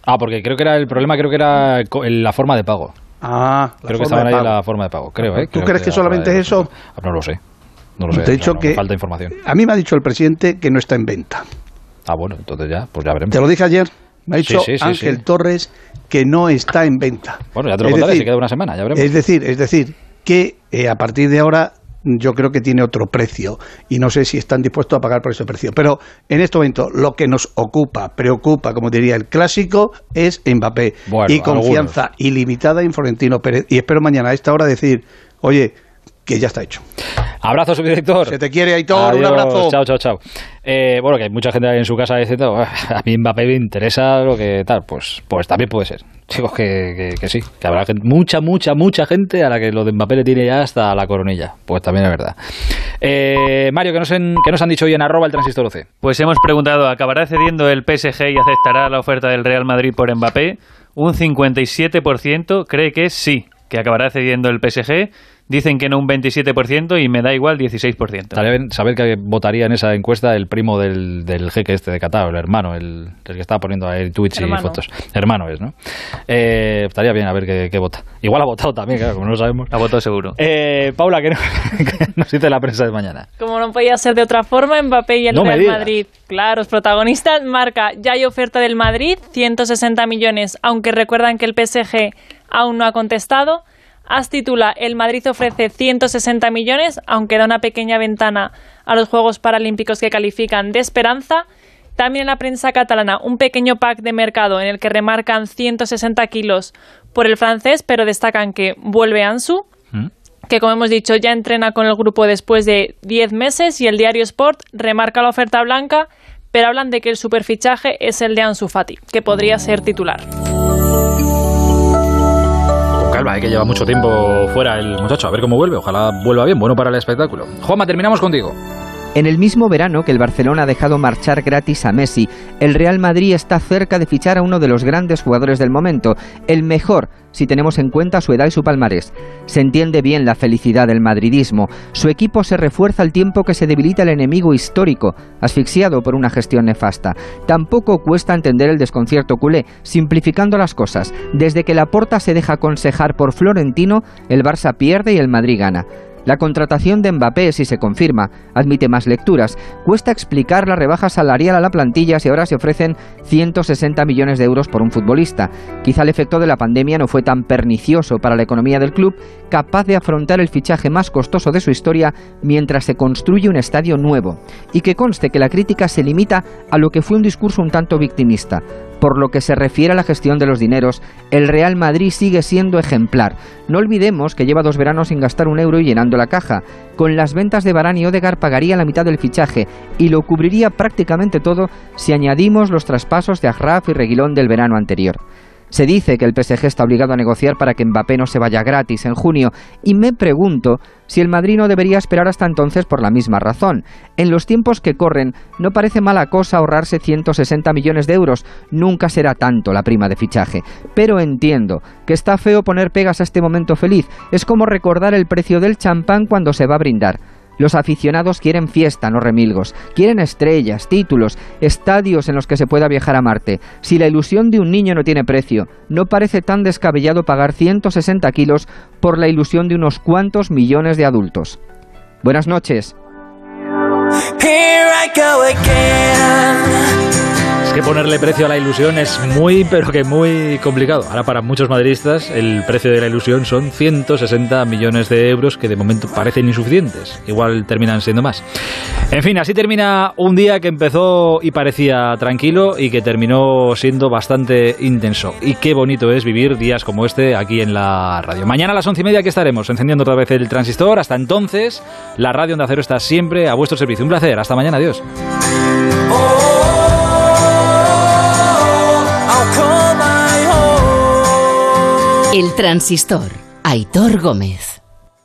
Ah, porque creo que era el problema, creo que era la forma de pago. Ah, creo que estaban ahí la forma de pago, creo, ¿eh? ¿Tú Creo crees que solamente es eso? No lo sé. No lo sé. Te he dicho no, no, que- falta información. A mí me ha dicho el presidente que no está en venta. Ah, bueno, entonces ya, pues ya veremos. Te lo dije ayer. Me ha dicho Sí, sí, sí, Ángel. Torres que no está en venta. Bueno, ya te lo Es contaré, decir, si queda una semana, ya veremos. Es decir, es decir, que eh, a partir de ahora yo creo que tiene otro precio y no sé si están dispuestos a pagar por ese precio. Pero en este momento lo que nos ocupa, preocupa, como diría el clásico, es Mbappé Bueno, y confianza ilimitada en Florentino Pérez. Y espero mañana a esta hora decir, oye, que ya está hecho. Abrazo, subdirector. Se te quiere, Aitor, un Adiós, abrazo. Chao, chao, chao. Eh, bueno, que hay mucha gente ahí en su casa diciendo, "Ah, a mí Mbappé me interesa lo que tal. Pues, pues también puede ser. Digo que, que, que sí, que habrá gente- mucha, mucha, mucha gente a la que lo de Mbappé le tiene ya hasta la coronilla. Pues también es verdad. Eh, Mario, ¿qué nos, en- qué nos han dicho hoy en arroba el transistor 12? Pues hemos preguntado, ¿acabará cediendo el PSG y aceptará la oferta del Real Madrid por Mbappé? Un 57% cree que sí, que acabará cediendo el PSG. Dicen que no un 27% y me da igual 16%. Estaría bien saber que votaría en esa encuesta el primo del, del jeque este de Qatar, el hermano, el, el que estaba poniendo ahí tweets Hermano. y fotos. Hermano es, ¿no? Eh, estaría bien a ver qué, qué vota. Igual ha votado también, claro, como no lo sabemos. Ha votado seguro. Eh, Paula, ¿qué, no- qué nos dice la prensa de mañana? Como no podía ser de otra forma, Mbappé y el No Real. Madrid, claros protagonistas, marca, ya hay oferta del Madrid, 160 millones, aunque recuerdan que el PSG aún no ha contestado. As titula, el Madrid ofrece 160 millones, aunque da una pequeña ventana a los Juegos Paralímpicos que califican de esperanza. También en la prensa catalana, un pequeño pack de mercado en el que remarcan 160 kilos por el francés, pero destacan que vuelve Ansu que como hemos dicho ya entrena con el grupo después de 10 meses y el diario Sport remarca la oferta blanca, pero hablan de que el superfichaje es el de Ansu Fati, que podría ser titular. Calma, eh, que lleva mucho tiempo fuera el muchacho. A ver cómo vuelve. Ojalá vuelva bien. Bueno para el espectáculo. Juanma, terminamos contigo. En el mismo verano que el Barcelona ha dejado marchar gratis a Messi, el Real Madrid está cerca de fichar a uno de los grandes jugadores del momento, el mejor si tenemos en cuenta su edad y su palmarés. Se entiende bien la felicidad del madridismo. Su equipo se refuerza al tiempo que se debilita el enemigo histórico, asfixiado por una gestión nefasta. Tampoco cuesta entender el desconcierto culé, simplificando las cosas. Desde que la porta se deja aconsejar por Florentino, el Barça pierde y el Madrid gana. La contratación de Mbappé, si se confirma, admite más lecturas. Cuesta explicar la rebaja salarial a la plantilla si ahora se ofrecen 160 millones de euros por un futbolista. Quizá el efecto de la pandemia no fue tan pernicioso para la economía del club, capaz de afrontar el fichaje más costoso de su historia mientras se construye un estadio nuevo. Y que conste que la crítica se limita a lo que fue un discurso un tanto victimista. Por lo que se refiere a la gestión de los dineros, el Real Madrid sigue siendo ejemplar. No olvidemos que lleva dos veranos sin gastar un euro y llenando la caja. Con las ventas de Varane y Odegar pagaría la mitad del fichaje y lo cubriría prácticamente todo si añadimos los traspasos de Agraf y Reguilón del verano anterior. Se dice que el PSG está obligado a negociar para que Mbappé no se vaya gratis en junio y me pregunto si el Madrid no debería esperar hasta entonces por la misma razón. En los tiempos que corren no parece mala cosa ahorrarse 160 millones de euros, nunca será tanto la prima de fichaje, pero entiendo que está feo poner pegas a este momento feliz, es como recordar el precio del champán cuando se va a brindar. Los aficionados quieren fiesta, no remilgos. Quieren estrellas, títulos, estadios en los que se pueda viajar a Marte. Si la ilusión de un niño no tiene precio, no parece tan descabellado pagar 160 kilos por la ilusión de unos cuantos millones de adultos. Buenas noches. Que ponerle precio a la ilusión es muy, pero que muy complicado. Ahora para muchos madridistas el precio de la ilusión son 160 millones de euros que de momento parecen insuficientes. Igual terminan siendo más. En fin, así termina un día que empezó y parecía tranquilo y que terminó siendo bastante intenso. Y qué bonito es vivir días como este aquí en la radio. Mañana a las once y media aquí estaremos encendiendo otra vez el transistor. Hasta entonces, la radio Onda Cero está siempre a vuestro servicio. Un placer. Hasta mañana. Adiós. El transistor. Aitor Gómez.